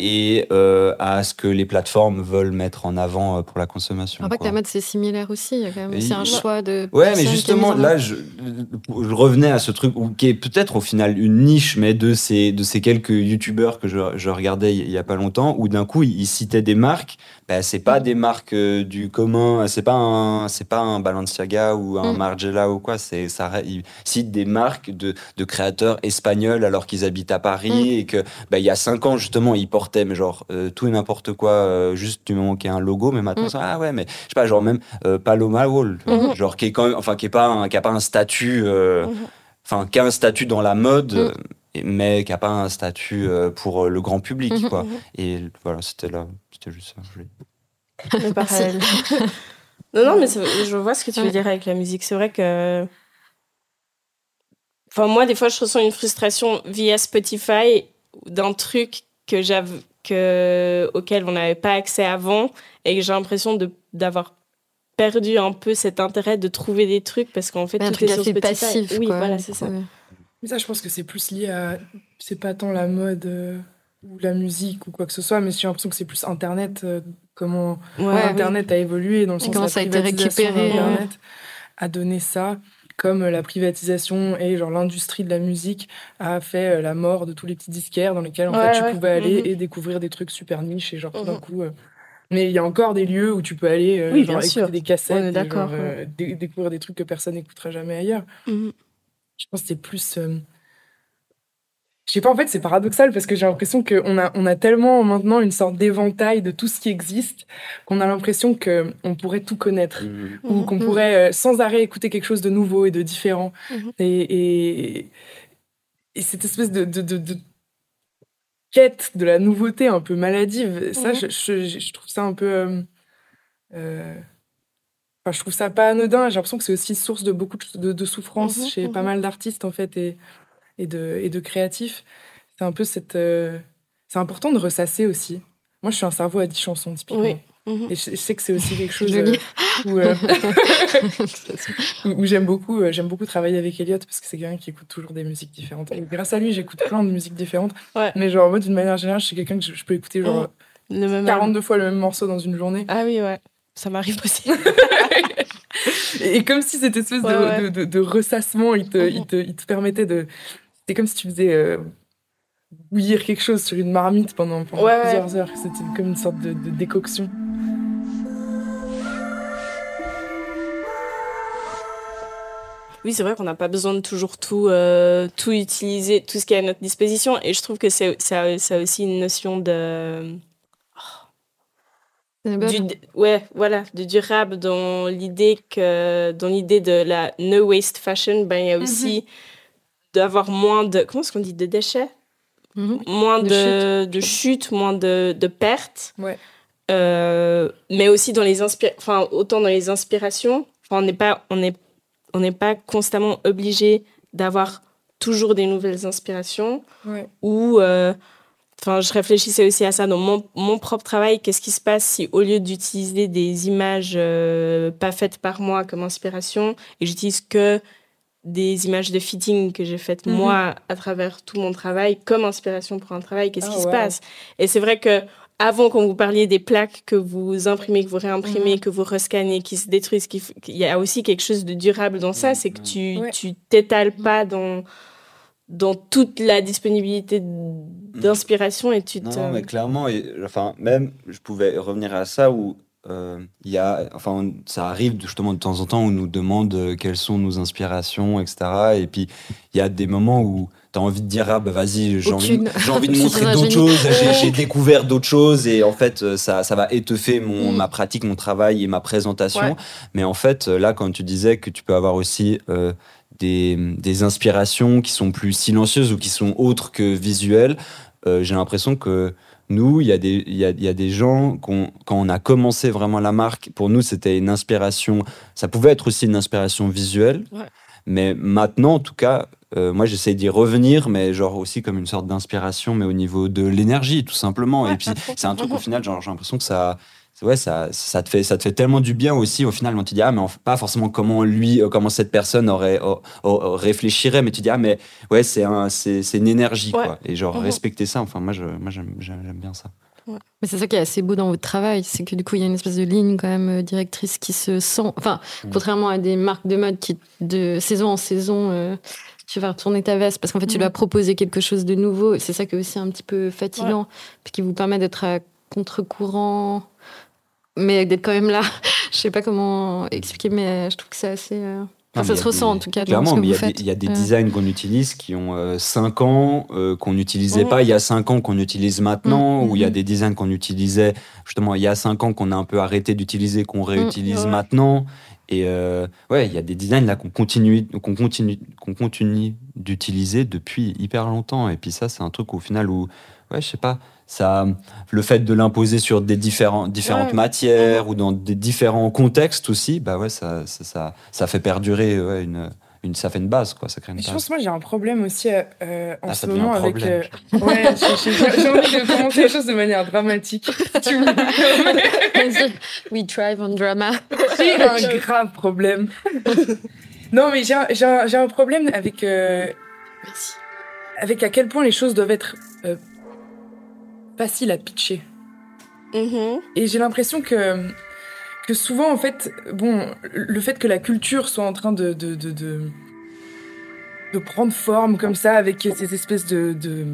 et euh, à ce que les plateformes veulent mettre en avant euh, pour la consommation. En fait, la mode, c'est similaire aussi. C'est un choix de. Ouais, mais justement, là, je, je, revenais à ce truc qui est peut-être au final une niche, mais de ces, de ces quelques youtubeurs que je, je regardais il y a pas longtemps, où d'un coup, ils citaient des marques ben, c'est pas des marques euh, du commun, c'est pas un, pas un Balenciaga ou un mm. Margiela ou quoi. C'est ça, ils citent des marques de, de créateurs espagnols alors qu'ils habitent à Paris mm. et que ben, il y a cinq ans justement ils portaient mais genre euh, tout et n'importe quoi, euh, juste du moment qu'il y a un logo. Mais maintenant mm. ah ouais mais je sais pas genre même Paloma Wall, genre qui est quand même, enfin qui est pas un, qui a pas un statut, enfin qui a un statut dans la mode mais qui n'a pas un statut euh, pour euh, le grand public. Quoi. Et voilà, c'était là, c'était juste ça. Le parallèle. non, non, mais je vois ce que tu veux dire avec la musique. C'est vrai que. Enfin, moi, des fois, je ressens une frustration via Spotify d'un truc que que, auquel on n'avait pas accès avant et que j'ai l'impression d'avoir perdu un peu cet intérêt de trouver des trucs parce qu'en fait, tout est sur Spotify. Passif, oui, voilà, c'est ça. Mais ça, je pense que c'est plus lié à. C'est pas tant la mode euh, ou la musique ou quoi que ce soit, mais j'ai l'impression que c'est plus Internet, euh, comment Internet a évolué dans le sens comment la ça a été récupéré. Internet a donné ça, comme la privatisation et genre l'industrie de la musique a fait euh, la mort de tous les petits disquaires dans lesquels en fait tu pouvais aller mhm. et découvrir des trucs super niches et genre tout d'un mhm. coup. mais il y a encore des lieux où tu peux aller oui, genre, écouter des cassettes, découvrir des trucs que personne n'écoutera jamais ailleurs. Mhm. Je pense que c'est plus. Euh, je sais pas, en fait, c'est paradoxal parce que j'ai l'impression qu'on a, on a tellement maintenant une sorte d'éventail de tout ce qui existe qu'on a l'impression qu'on pourrait tout connaître mmh. ou mmh. qu'on pourrait euh, sans arrêt écouter quelque chose de nouveau et de différent. Mmh. Et, et, cette espèce de, de, de, quête de la nouveauté un peu maladive, ça, je, je, trouve ça un peu. Euh, je trouve ça pas anodin. J'ai l'impression que c'est aussi source de beaucoup de, de souffrance chez pas mal d'artistes en fait et, et, de, et de créatifs. C'est un peu cette. Euh, c'est important de ressasser aussi. Moi, je suis un cerveau à 10 chansons typiquement. Mhm. Et je, sais que c'est aussi quelque chose euh, euh, où, j'aime beaucoup, j'aime beaucoup travailler avec Elliot parce que c'est quelqu'un qui écoute toujours des musiques différentes. Et grâce à lui, j'écoute plein de musiques différentes. Mais genre, moi, d'une manière générale, je suis quelqu'un que je, peux écouter genre 42 fois le même morceau dans une journée. Ah oui, ouais. Ça m'arrive aussi. et comme si cette espèce de, De, de, ressassement, il te, il, te, il te, permettait de. C'était comme si tu faisais euh, bouillir quelque chose sur une marmite pendant, plusieurs heures. C'était comme une sorte de, décoction. Oui, c'est vrai qu'on n'a pas besoin de toujours tout, euh, tout utiliser, tout ce qui est à notre disposition. Et je trouve que ça, ça a aussi une notion de du, ouais, voilà, du durable dans l'idée que dans l'idée de la no waste fashion, ben il y a mhm. aussi d'avoir moins de comment est-ce qu'on dit de déchets, mhm. moins de, de chutes, moins de, de pertes. Ouais. Euh, mais aussi dans les enfin autant dans les inspirations. On n'est pas on est on n'est pas constamment obligé d'avoir toujours des nouvelles inspirations ouais. ou euh, Enfin, je réfléchissais aussi à ça dans mon, mon propre travail. Qu'est-ce qui se passe si, au lieu d'utiliser des images euh, pas faites par moi comme inspiration, et j'utilise que des images de fitting que j'ai faites mhm. moi à travers tout mon travail comme inspiration pour un travail, qu'est-ce ah qui se passe? Et c'est vrai que avant, quand vous parliez des plaques que vous imprimez, que vous réimprimez, mhm. que vous rescannez, qui se détruisent, il y a aussi quelque chose de durable dans ça, c'est que tu tu t'étales pas dans dans toute la disponibilité d'inspiration et tu Non, mais clairement, et, enfin, même, je pouvais revenir à ça où euh, y a, enfin, ça arrive justement de temps en temps où on nous demande euh, quelles sont nos inspirations, etc. Et puis, il y a des moments où tu as envie de dire, ah bah vas-y, j'ai envie, envie, de montrer d'autres choses, j'ai découvert d'autres choses et en fait, euh, ça, ça va étoffer mon, mm. ma pratique, mon travail et ma présentation. Mais en fait, là, quand tu disais que tu peux avoir aussi des, inspirations qui sont plus silencieuses ou qui sont autres que visuelles, euh, j'ai l'impression que nous, il y, a des, y, a, y a des gens, quand on a commencé vraiment la marque, pour nous, c'était une inspiration, ça pouvait être aussi une inspiration visuelle, mais maintenant, en tout cas, euh, moi, j'essaie d'y revenir, mais genre aussi comme une sorte d'inspiration, mais au niveau de l'énergie, tout simplement. Et puis, c'est un truc, au final, j'ai l'impression que ça ouais, ça, ça, te fait, ça te fait tellement du bien aussi au final. On te dit, ah, mais pas forcément comment lui, euh, comment cette personne aurait, réfléchirait, mais tu dis, ah, mais ouais, c'est un, c'est, une énergie, quoi. Et genre, mhm. respecter ça, enfin, moi, je, moi j'aime, bien ça. Mais c'est ça qui est assez beau dans votre travail, c'est que du coup, il y a une espèce de ligne quand même euh, directrice qui se sent. Enfin, mm. contrairement à des marques de mode qui, de saison en saison, euh, tu vas retourner ta veste parce qu'en fait, tu mm. dois proposer quelque chose de nouveau. Et c'est ça qui est aussi un petit peu fatigant, puis qui vous permet d'être à contre-courant mais d'être quand même là. je sais pas comment expliquer, mais je trouve que c'est assez. Euh, ça se ressent en tout cas. Clairement, mais il y, a des designs qu'on utilise qui ont 5 euh, ans, euh, qu'on n'utilisait pas il y a 5 ans, qu'on utilise maintenant, mm, ou il y a mm, des designs qu'on utilisait justement il y a 5 ans, qu'on a un peu arrêté d'utiliser, qu'on mm, réutilise maintenant. Et ouais, il y a des designs là qu'on continue, qu'on continue, qu'on continue d'utiliser depuis hyper longtemps. Et puis ça, c'est un truc au final où, ouais, je sais pas, ça, le fait de l'imposer sur des différents, différentes matières ou dans des différents contextes aussi, bah ouais, ça, ça, ça, fait perdurer une, une, ça fait une base, quoi. Ça crée une Je pense moi j'ai un problème aussi euh, en ah, ce moment avec. Euh, ouais, j'ai envie de commencer les choses de manière dramatique. We thrive on drama. J'ai un grave problème. non, mais j'ai un, un, problème avec. Euh, Merci. Avec à quel point les choses doivent être facile à pitcher. Mm-hmm. Et j'ai l'impression que, que souvent, en fait, bon, le fait que la culture soit en train de, de, de, de, prendre forme comme ça, avec ces espèces de, de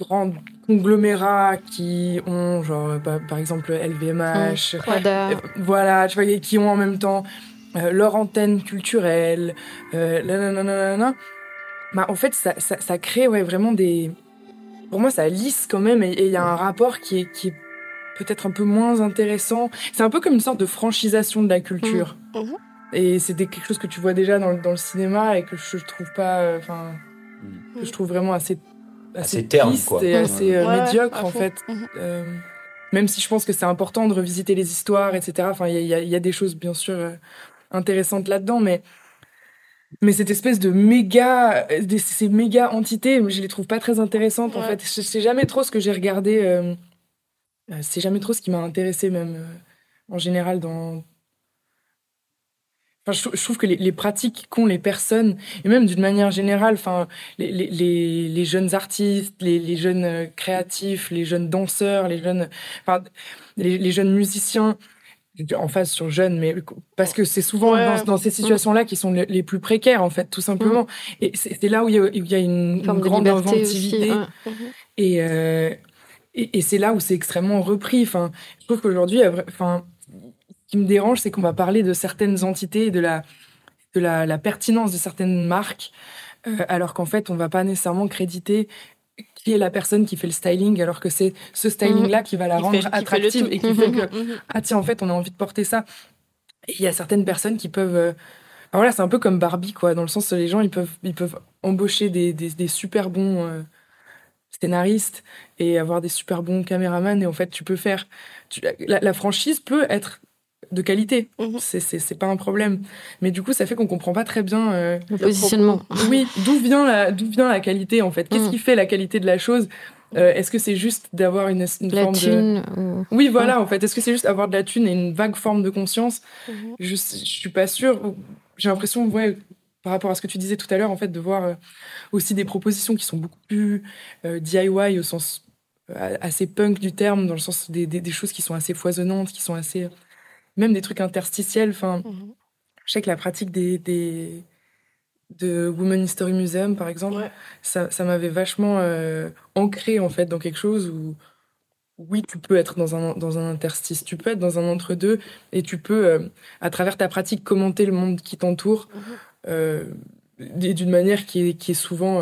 grands conglomérats qui ont, genre, bah, par exemple, LVMH, mm. euh, voilà, tu vois, qui ont en même temps euh, leur antenne culturelle, euh, bah, en fait, ça, ça, ça crée ouais, vraiment des, pour moi, ça lisse quand même et il y a un rapport qui est, qui est peut-être un peu moins intéressant. C'est un peu comme une sorte de franchisation de la culture. Mmh. Mmh. Et c'est quelque chose que tu vois déjà dans, dans, le cinéma et que je trouve pas, euh, enfin, mmh. que je trouve vraiment assez, assez, terne, quoi. et assez euh, médiocre en fait. Euh, même si je pense que c'est important de revisiter les histoires, etc. Enfin, il y, y, a des choses bien sûr intéressantes là-dedans, mais mais cette espèce de méga, ces méga entités, je les trouve pas très intéressantes en fait. Je sais jamais trop ce que j'ai regardé. Euh, euh, c'est jamais trop ce qui m'a intéressé même euh, en général dans. Enfin, je, trouve que les, pratiques qu'ont les personnes et même d'une manière générale, enfin les, les, les jeunes artistes, les, jeunes créatifs, les jeunes danseurs, les jeunes, enfin les, jeunes musiciens en face sur jeunes, mais parce que c'est souvent dans, ces situations-là qui sont les, plus précaires, en fait, tout simplement. Mm. Et c'est là où il y a, une, grande inventivité. Et, euh, et, et c'est là où c'est extrêmement repris. Enfin, je trouve qu'aujourd'hui, enfin, ce qui me dérange, c'est qu'on va parler de certaines entités, de la, de la, la pertinence de certaines marques, euh, alors qu'en fait, on va pas nécessairement créditer qui est la personne qui fait le styling, alors que c'est ce styling-là qui va la rendre attractive et qui fait que, ah tiens, en fait, on a envie de porter ça. Et il y a certaines personnes qui peuvent. Euh, voilà, c'est un peu comme Barbie, quoi, dans le sens où les gens, ils peuvent, ils peuvent embaucher des, des, super bons euh, scénaristes et avoir des super bons caméramans, et en fait, tu peux faire. la, franchise peut être de qualité. Mhm. C'est pas un problème. Mais du coup, ça fait qu'on comprend pas très bien euh, le positionnement. Oui, d'où vient la d'où vient la qualité en fait? Qu'est-ce mhm. qui fait la qualité de la chose? Euh, Est-ce que c'est juste d'avoir une, une forme thune, de Oui, voilà en fait. Est-ce que c'est juste avoir de la thune et une vague forme de conscience? Mhm. je, je suis pas sûre. J'ai l'impression, ouais, par rapport à ce que tu disais tout à l'heure, en fait, de voir euh, aussi des propositions qui sont beaucoup plus DIY au sens assez punk du terme, dans le sens des, des, des, choses qui sont assez foisonnantes, qui sont assez même des trucs interstitiels. Enfin, mhm. je sais que la pratique des, des de Women History Museum, par exemple, ça, ça m'avait vachement euh, ancré en fait dans quelque chose où oui, tu peux être dans un, dans un interstice, tu peux être dans un entre-deux et tu peux, euh, à travers ta pratique, commenter le monde qui t'entoure mhm. euh, d'une manière qui est, qui est souvent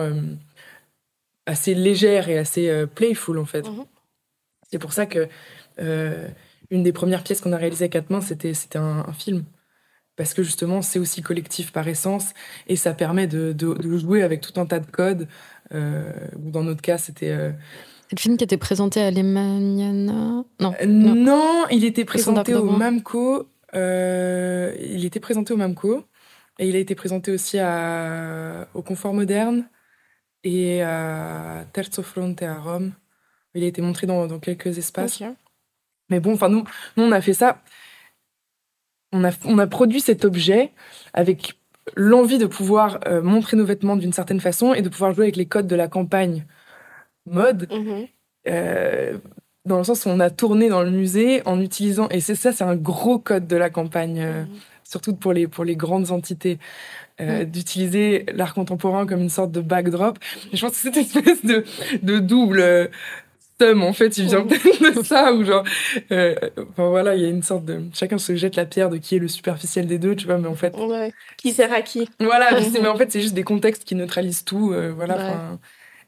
assez légère et assez playful en fait. Mhm. C'est pour ça que une des premières pièces qu'on a réalisées à quatre mains, c'était c'était un, film. Parce que justement, c'est aussi collectif par essence et ça permet de, de, jouer avec tout un tas de codes. Euh, dans notre cas, c'était. Euh, c'est le film qui était présenté à l'Emaniana non, euh, non, il était présenté au Mamco. Euh, il était présenté au Mamco. Et il a été présenté aussi à, au Confort Moderne et à Terzo Fronte à Rome. Il a été montré dans, dans quelques espaces. Mais bon, enfin, nous, nous, on a fait ça. On a, on a produit cet objet avec l'envie de pouvoir euh, montrer nos vêtements d'une certaine façon et de pouvoir jouer avec les codes de la campagne mode. Mhm. euh, dans le sens où on a tourné dans le musée en utilisant, et c'est ça, c'est un gros code de la campagne, euh, Mhm. surtout pour les, pour les grandes entités, euh, d'utiliser l'art contemporain comme une sorte de backdrop. Et je pense que cette espèce de, de double en fait, il vient peut-être de ça, ou genre, euh, enfin voilà, il y a une sorte de, chacun se jette la pierre de qui est le superficiel des deux, tu vois, mais en fait, Ouais. Qui sert à qui voilà, mais, en fait, c'est juste des contextes qui neutralisent tout. euh, voilà. Ouais.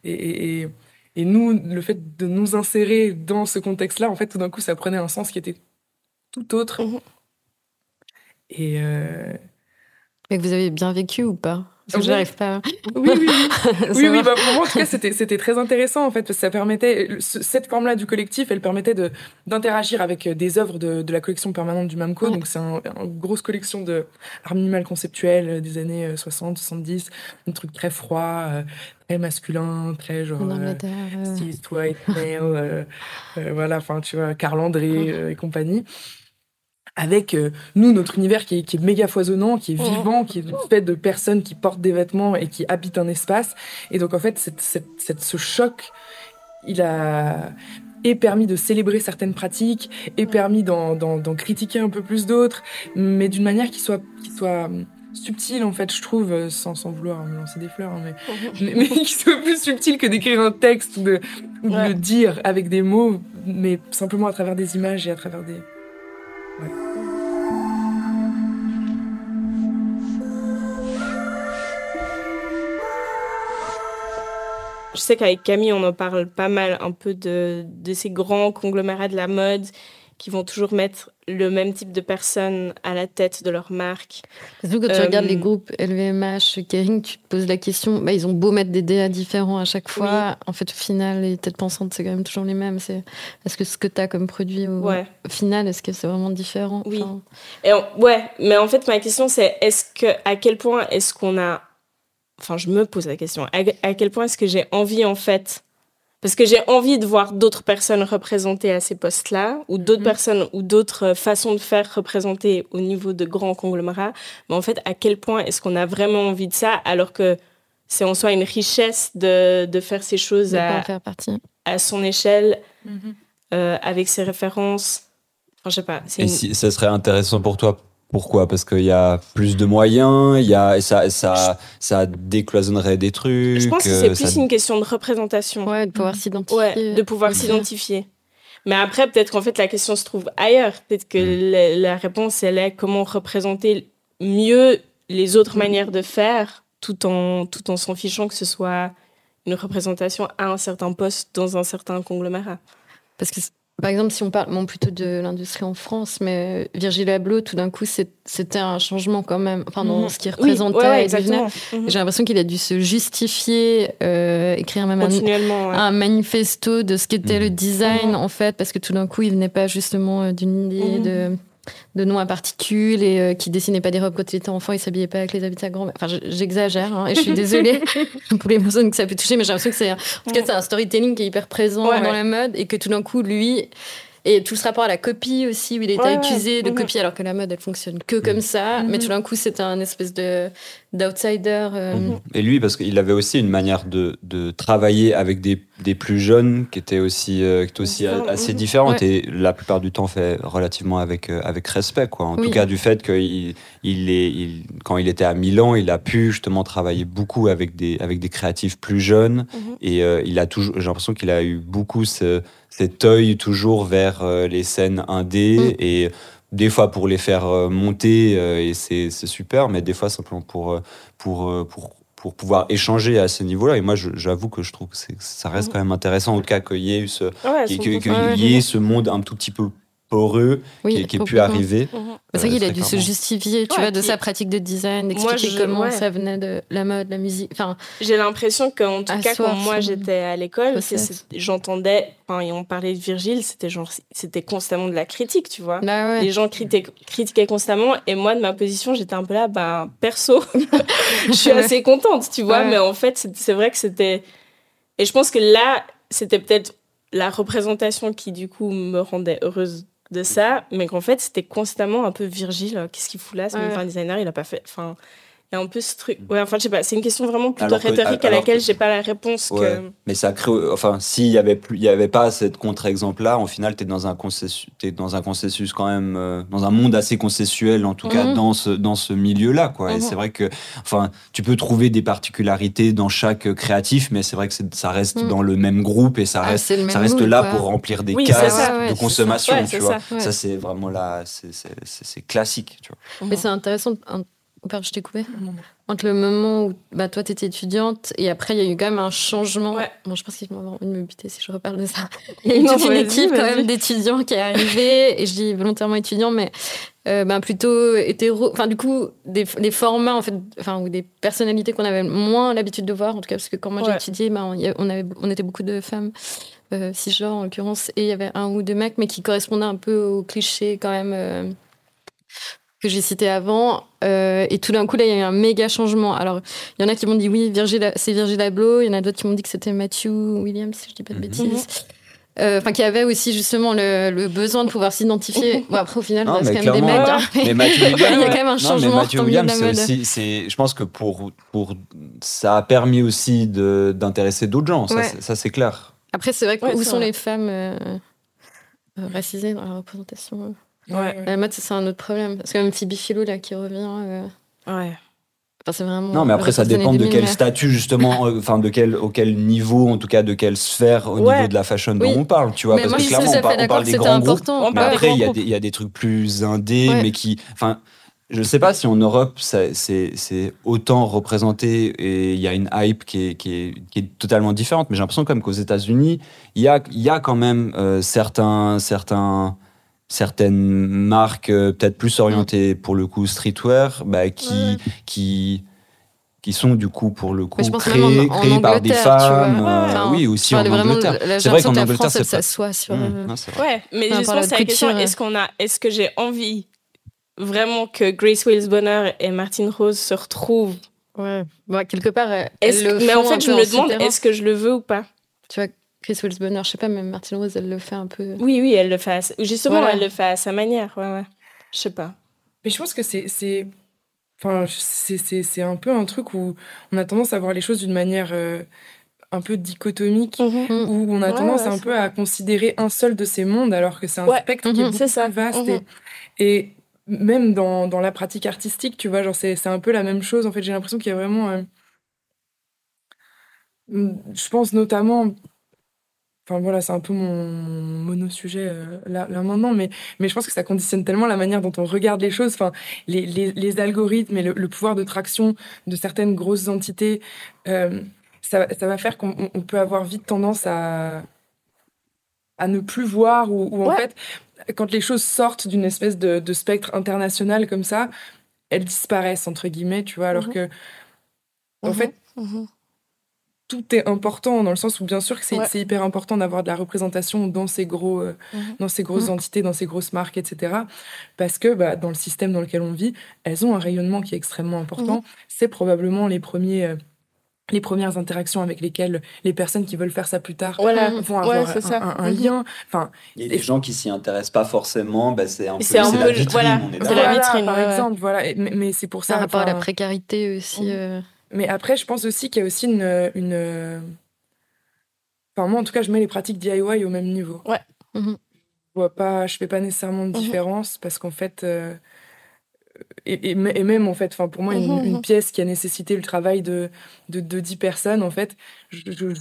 Et, et, et, et nous, le fait de nous insérer dans ce contexte-là, en fait, tout d'un coup, ça prenait un sens qui était tout autre. Mhm. Et euh, Mais que vous avez bien vécu ou pas? Parce que Oui. j'arrive pas. oui, oui, oui. oui, oui, bah, pour moi, en tout cas, c'était, très intéressant, en fait, parce que ça permettait, ce- cette forme-là du collectif, elle permettait de, d'interagir avec des œuvres de, de la collection permanente du MAMCO. Ouais. Donc, c'est un- une grosse collection de art minimal conceptuel euh, des années euh, 60, 70, un truc très froid, euh, très masculin, très genre. Euh, euh, Steve White, Male, euh, euh, voilà, enfin, tu vois, Carl André euh, et compagnie. Avec euh, nous, notre univers qui est, qui est méga foisonnant, qui est Mhm. vivant, qui est fait de personnes qui portent des vêtements et qui habitent un espace. Et donc, en fait, cette, cette, cette- ce choc, il a et permis de célébrer certaines pratiques, et permis d'en, critiquer un peu plus d'autres, mais d'une manière qui soit, qui soit hum, subtile, en fait, je trouve, euh, sans, sans vouloir me lancer des fleurs, hein, mais Mhm. mais, mais qui soit plus subtil que d'écrire un texte ou de, ou de Ouais. le dire avec des mots, mais simplement à travers des images et à travers des. Je sais qu'avec Camille, on en parle pas mal un peu de, ces grands conglomérats de la mode qui vont toujours mettre le même type de personnes à la tête de leur marque. Surtout quand tu Euh, regardes les groupes LVMH, Kering, tu te poses la question, bah, ils ont beau mettre des DA différents à chaque fois, en fait au final les têtes pensantes c'est quand même toujours les mêmes. C'est est-ce que ce que tu as comme produit au, Ouais. final, est-ce que c'est vraiment différent? Oui. Enfin, Et on- ouais, mais en fait, ma question, c'est est-ce que, à quel point est-ce qu'on a. Enfin, je me pose la question. À, à quel point est-ce que j'ai envie, en fait. Parce que j'ai envie de voir d'autres personnes représentées à ces postes-là, ou d'autres Mhm. personnes, ou d'autres euh, façons de faire représentées au niveau de grands conglomérats. Mais en fait, à quel point est-ce qu'on a vraiment envie de ça, alors que c'est en soi une richesse de, de faire ces choses de à, faire partie. à son échelle, euh, avec ses références. Enfin, je sais pas. Et une- si ça serait intéressant pour toi, pourquoi? Parce qu'il y a plus de moyens, il y a, et ça, ça, ça décloisonnerait des trucs. Je pense que euh, c'est ça- plus une question de représentation. Ouais, de pouvoir s'identifier. Ouais, de pouvoir s'identifier. Mais après, peut-être qu'en fait, la question se trouve ailleurs. Peut-être que Mm. la, la réponse, elle est comment représenter mieux les autres manières de faire, tout en, tout en s'en fichant que ce soit une représentation à un certain poste dans un certain conglomérat. Parce que, par exemple, si on parle bon, plutôt de l'industrie en France, mais Virgil Abloh, tout d'un coup, c'est- c'était un changement quand même, enfin, dans Mhm. ce qu'il Oui, représentait. ouais, ouais. Mhm. J'ai l'impression qu'il a dû se justifier, euh, écrire même un, ouais. un manifesto de ce qu'était le Mhm. design, en fait, parce que tout d'un coup, il venait pas justement euh, d'une idée de de noms à particules et euh, qui dessinait pas des robes quand il était enfant, il s'habillait pas avec les habits de sa grand-mère. Enfin, je- j'exagère hein, et je suis désolée pour les personnes que ça peut toucher, mais j'ai l'impression que c'est en tout cas, c'est un storytelling qui est hyper présent Ouais, dans ouais. la mode et que tout d'un coup, lui et tout ce rapport à la copie aussi, où il était Ouais, accusé de mhm. copier alors que la mode elle fonctionne que comme ça, Mhm. mais tout d'un coup c'était un espèce de d'outsider. euh, Mhm. Et lui, parce qu'il avait aussi une manière de, de travailler avec des, des plus jeunes qui était aussi, euh, qui était aussi assez mhm. différente Ouais. et la plupart du temps fait relativement avec, euh, avec respect. Quoi. En Oui. tout cas, du fait qu'il il est, il, quand il était à Milan, il a pu justement travailler beaucoup avec des, avec des créatifs plus jeunes Mhm. et euh, il a toujours, j'ai l'impression qu'il a eu beaucoup ce, cet œil toujours vers euh, les scènes indé Mm. et des fois pour les faire euh, monter euh, et c'est super, mais des fois simplement pour, pour, pour, pour pouvoir échanger à ce niveau-là. Et moi, j'avoue que je trouve que ça reste Mhm. quand même intéressant, en tout cas, qu'il y ait eu ce, Ouais, qu'il 100%. qu'il Ouais, y ait ce monde un tout petit peu oui, qui, qui ait pu arriver. C'est vrai qu'il a dû se justifier, tu Ouais, vois, de sa pratique de design, Moi, d'expliquer je- comment ouais. ça venait de la mode, la musique. Enfin, J'ai l'impression qu'en tout cas, quand moi j'étais à l'école, j'entendais, enfin, et on parlait de Virgile, c'était genre, c'était constamment de la critique, tu vois. ouais. Les gens critiquaient, critiquaient constamment, et moi, de ma position, j'étais un peu là, ben, perso, je suis assez contente, tu vois, Ouais. mais en fait, c'est c'est vrai que c'était. Et je pense que là, c'était peut-être la représentation qui, du coup, me rendait heureuse de ça, mais qu'en fait, c'était constamment un peu Virgile. Qu'est-ce qu'il fout là Ce Ouais. un designer, il a pas fait. Enfin, il y a un peu ce truc. Ouais, enfin, je sais pas, c'est une question vraiment plutôt que- rhétorique à laquelle que- j'ai pas la réponse. Ouais. Que... Mais ça crée, enfin, s'il y avait plus, il y avait pas cette contre-exemple-là, au final, t'es dans un consensus, t'es dans un consensus quand même, euh, dans un monde assez consensuel, en tout cas Mhm. dans ce dans ce milieu-là, quoi. Et Mhm. c'est vrai que, enfin, tu peux trouver des particularités dans chaque créatif, mais c'est vrai que ça reste Mhm. dans le même groupe et ça Ah, reste, ça reste là quoi. pour remplir des Oui, cases ça, ouais, de consommation, ça. Ouais, tu c'est vois. ça, ouais. Ça, c'est vraiment là, c'est classique, tu vois. Mais c'est intéressant. Pardon, je t'ai coupé. Non. Entre le moment où bah, toi, tu étais étudiante et après, il y a eu quand même un changement. Ouais. Bon, je pense qu'ils vont avoir envie de me buter si je reparle de ça. Il y a eu toute une équipe quand même d'étudiants qui est arrivée, et je dis volontairement étudiants, mais euh, ben, plutôt hétéro. Enfin, du coup, des, des formats, en fait, enfin, ou des personnalités qu'on avait moins l'habitude de voir, en tout cas, parce que quand moi j'ai Ouais. étudié, ben, on, avait, on était beaucoup de femmes. Euh, cisgenres en l'occurrence, et il y avait un ou deux mecs, mais qui correspondaient un peu aux clichés quand même euh, que j'ai cité avant. Euh, et tout d'un coup, là, il y a eu un méga changement. Alors, il y en a qui m'ont dit oui, Virgil, c'est Virgil Abloh. Il y en a d'autres qui m'ont dit que c'était Matthew Williams, si je dis pas de Mhm. bêtises. Euh, Enfin, qui avait aussi justement le, le besoin de pouvoir s'identifier. Bon, après, au final, Non, c'est quand même des mecs. hein. Mais Matthew Il y a Williams, quand même un Non, mais changement Matthew milieu de Williams, la c'est aussi, c'est, je pense que pour, pour, ça a permis aussi de, d'intéresser d'autres gens. Ça, Ouais. c'est- ça, c'est clair. Après, c'est vrai que Ouais, où sont vrai. les femmes euh, euh, racisées dans la représentation Ouais. La mode, ça, c'est un autre problème. Parce que même Phoebe Philo, là, qui revient. euh, Ouais. Enfin, c'est vraiment. Non, mais après, ça les années dépend de 2000, quel statut, justement, euh, enfin, de quel, auquel niveau, en tout cas, de quelle sphère au Ouais. niveau de la fashion dont Oui. on parle, tu vois. Mais parce moi, que clairement, on, par- on parle des grands groupes. important. On Mais après, il y, y a des trucs plus indés, Ouais. mais qui. Enfin, je sais pas si en Europe, ça- c'est c'est autant représenté et il y a une hype qui est, qui est, qui est totalement différente. Mais j'ai l'impression, comme qu'aux États-Unis, il y a, il y a quand même euh, certains. certains certaines marques euh, peut-être plus orientées pour le coup streetwear bah, qui, Ouais. qui qui sont du coup pour le coup créés par des femmes euh, Enfin, oui aussi en Angleterre la c'est vrai qu'en Angleterre France, c'est pas s'assoit sur. Mmh, euh, non. Ouais, mais Enfin, justement, c'est la question est-ce qu'on a, est-ce que j'ai envie vraiment que Grace Wills Bonner et Martine Rose se retrouvent? Ouais. Bon, quelque part, elles le Mais en fait, je me demande est-ce que je le veux ou pas? Tu vois, Chris Wills Bonner, je sais pas, même Martine Rose, elle le fait un peu. Oui, oui, elle le fait. À... sa- Justement, Voilà. elle le fait à sa manière. Ouais, ouais. Je sais pas. Mais je pense que c'est. c'est- Enfin, c'est- c'est c'est un peu un truc où on a tendance à voir les choses d'une manière euh, un peu dichotomique, Mm. où on a Ouais, tendance ouais, un peu à considérer un seul de ces mondes, alors que c'est un Ouais. spectre qui est Mhm. beaucoup C'est ça. plus vaste. Mhm. Et, et même dans, dans la pratique artistique, tu vois, genre c'est c'est un peu la même chose. En fait, j'ai l'impression qu'il y a vraiment. euh, je pense notamment. Enfin voilà, c'est un peu mon mono-sujet euh, là, là maintenant, mais, mais je pense que ça conditionne tellement la manière dont on regarde les choses. Enfin, les, les, les algorithmes et le, le pouvoir de traction de certaines grosses entités, euh, ça, ça va faire qu'on on- on peut avoir vite tendance à, à ne plus voir ou, ou en Ouais. fait, quand les choses sortent d'une espèce de, de spectre international comme ça, elles disparaissent entre guillemets, tu vois, alors Mhm. que en Mhm. fait, tout est important dans le sens où bien sûr que c'est Ouais. hyper important d'avoir de la représentation dans ces gros euh, Mhm. dans ces grosses Mhm. entités dans ces grosses marques etc parce que bah, dans le système dans lequel on vit elles ont un rayonnement qui est extrêmement important Mhm. c'est probablement les premiers euh, les premières interactions avec lesquelles les personnes qui veulent faire ça plus tard Voilà. Vont avoir un, ça. un- un lien enfin Il y a des gens qui s'y intéressent pas forcément, bah, c'est un peu C'est la vitrine, voilà, on est c'est d'accord. la voilà, vitrine, par ouais, exemple voilà Et- mais, mais c'est pour ça un rapport à la précarité aussi. Euh, Mais après, je pense aussi qu'il y a aussi une, une. Enfin, moi, en tout cas, je mets les pratiques DIY au même niveau. Ouais. Mhm. Je vois pas, je fais pas nécessairement de Mhm. différence parce qu'en fait. euh, et, et, et même, en fait, enfin, pour moi, une, Mhm, une mhm. pièce qui a nécessité le travail de, de, de 10 personnes, en fait, je-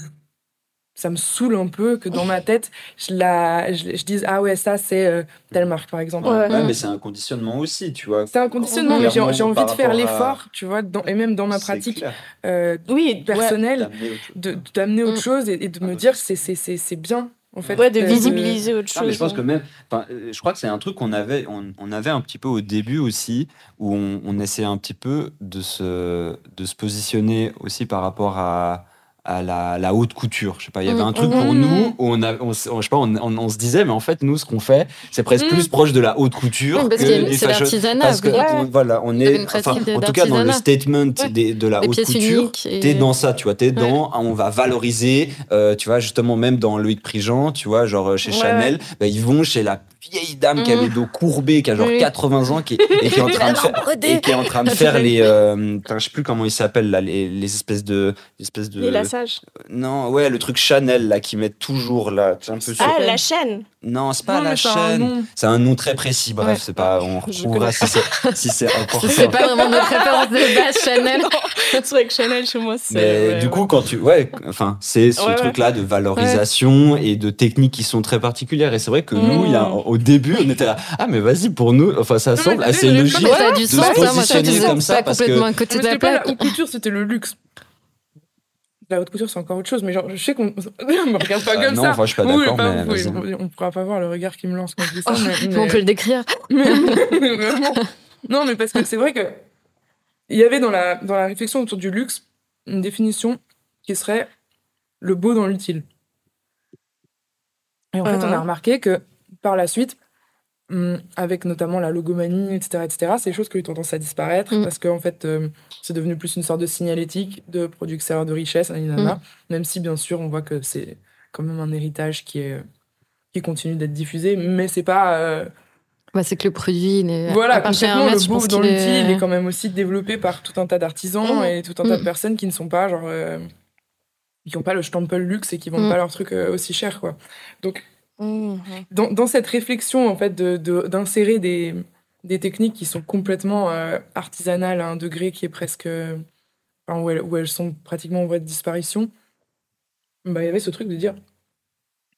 ça me saoule un peu que dans ma tête, je, la, je, je dise Ah ouais, ça, c'est euh, telle marque, par exemple. Ouais. Ouais, mais c'est un conditionnement aussi, tu vois. C'est un conditionnement, mais j'ai envie de faire à- l'effort, tu vois, dans- et même dans ma pratique euh, Oui, ouais. personnelle D'amener autre chose. de d'amener autre Mm. chose et, et de Ah, me bah, dire c'est c'est c'est c'est bien en fait Ouais, de euh, visibiliser autre chose. Non, mais je pense que même, enfin, je crois que c'est un truc qu'on avait, on, on avait un petit peu au début aussi, où on, on essayait un petit peu de se, de se positionner aussi par rapport à, à la, la haute couture. Je sais pas, il y avait Mm. un truc pour Mhm. nous où on, a, on, s- on- je sais pas, on, se disait, mais en fait, nous, ce qu'on fait, c'est presque Mm. plus proche de la haute couture Oui, parce que qu'il y a- des l'artisanat. Parce que Ouais. voilà, on est, enfin, en tout cas dans le statement Ouais. des- de la haute couture. et- T'es dans ça, tu vois, t'es dans, on va valoriser, euh, tu vois, justement, même dans Loïc Prigent, tu vois, genre euh, chez Chanel, bah, ils vont chez la vieille dame qui a Mhm. les dos courbés, qui a genre Oui. 80 ans, qui, et qui est en train de faire, et qui est en train de faire les, euh, putain, je sais plus comment ils s'appellent là, les, les espèces de, les espèces de, Les lassages. non, ouais, le truc Chanel là, qui met toujours là, tu sais, un peu sur, Ah, la chaîne. Non, c'est pas Non, la chaîne, c'est un nom très précis, bref, Ouais. c'est pas, on retrouvera si c'est, si c'est important. C'est pas vraiment notre référence de base, Chanel. c'est vrai que Chanel chez moi, c'est. Mais ouais, du ouais. coup, quand tu. Ouais, enfin, c'est ce Ouais, ouais. truc-là de valorisation et de techniques qui sont très particulières. Et c'est vrai que nous, il y a, Mm. au début, on était là. Ah, mais vas-y, pour nous, enfin, ça semble assez logique. mais ça a du de sens, se hein, positionner comme ça parce que- complètement à côté de la plaque. couture, c'était le luxe. La haute couture, c'est encore autre chose, mais genre, je sais qu'on me regarde pas Ah, comme non, ça. enfin, je suis pas d'accord, mais oui, on, pourra pas voir le regard qui me lance quand je dis ça. Oh, mais, mais on peut le décrire. mais- mais vraiment. Non, mais parce que c'est vrai que il y avait dans la, dans la réflexion autour du luxe une définition qui serait le beau dans l'utile. Et en fait, on a remarqué que par la suite, avec notamment la logomanie, etc., etc., c'est des choses qui ont eu tendance à disparaître Mm. parce qu'en fait, euh, c'est devenu plus une sorte de signalétique de producteur de richesse, nanana. même si bien sûr, on voit que c'est quand même un héritage qui est qui continue d'être diffusé, mais c'est pas euh, Bah, c'est que le produit, voilà, concrètement, le pense dans l'outil, est- il est quand même aussi développé par tout un tas d'artisans et tout un tas de personnes qui ne sont pas, genre, euh, qui n'ont pas le stempel luxe et qui vendent pas leurs trucs aussi cher, quoi. Donc, Mhm. dans, dans cette réflexion, en fait, de- de- d'insérer des, des techniques qui sont complètement euh, artisanales à un degré qui est presque. euh, enfin, où, elles, où elles sont pratiquement en voie de disparition, bah, il y avait ce truc de dire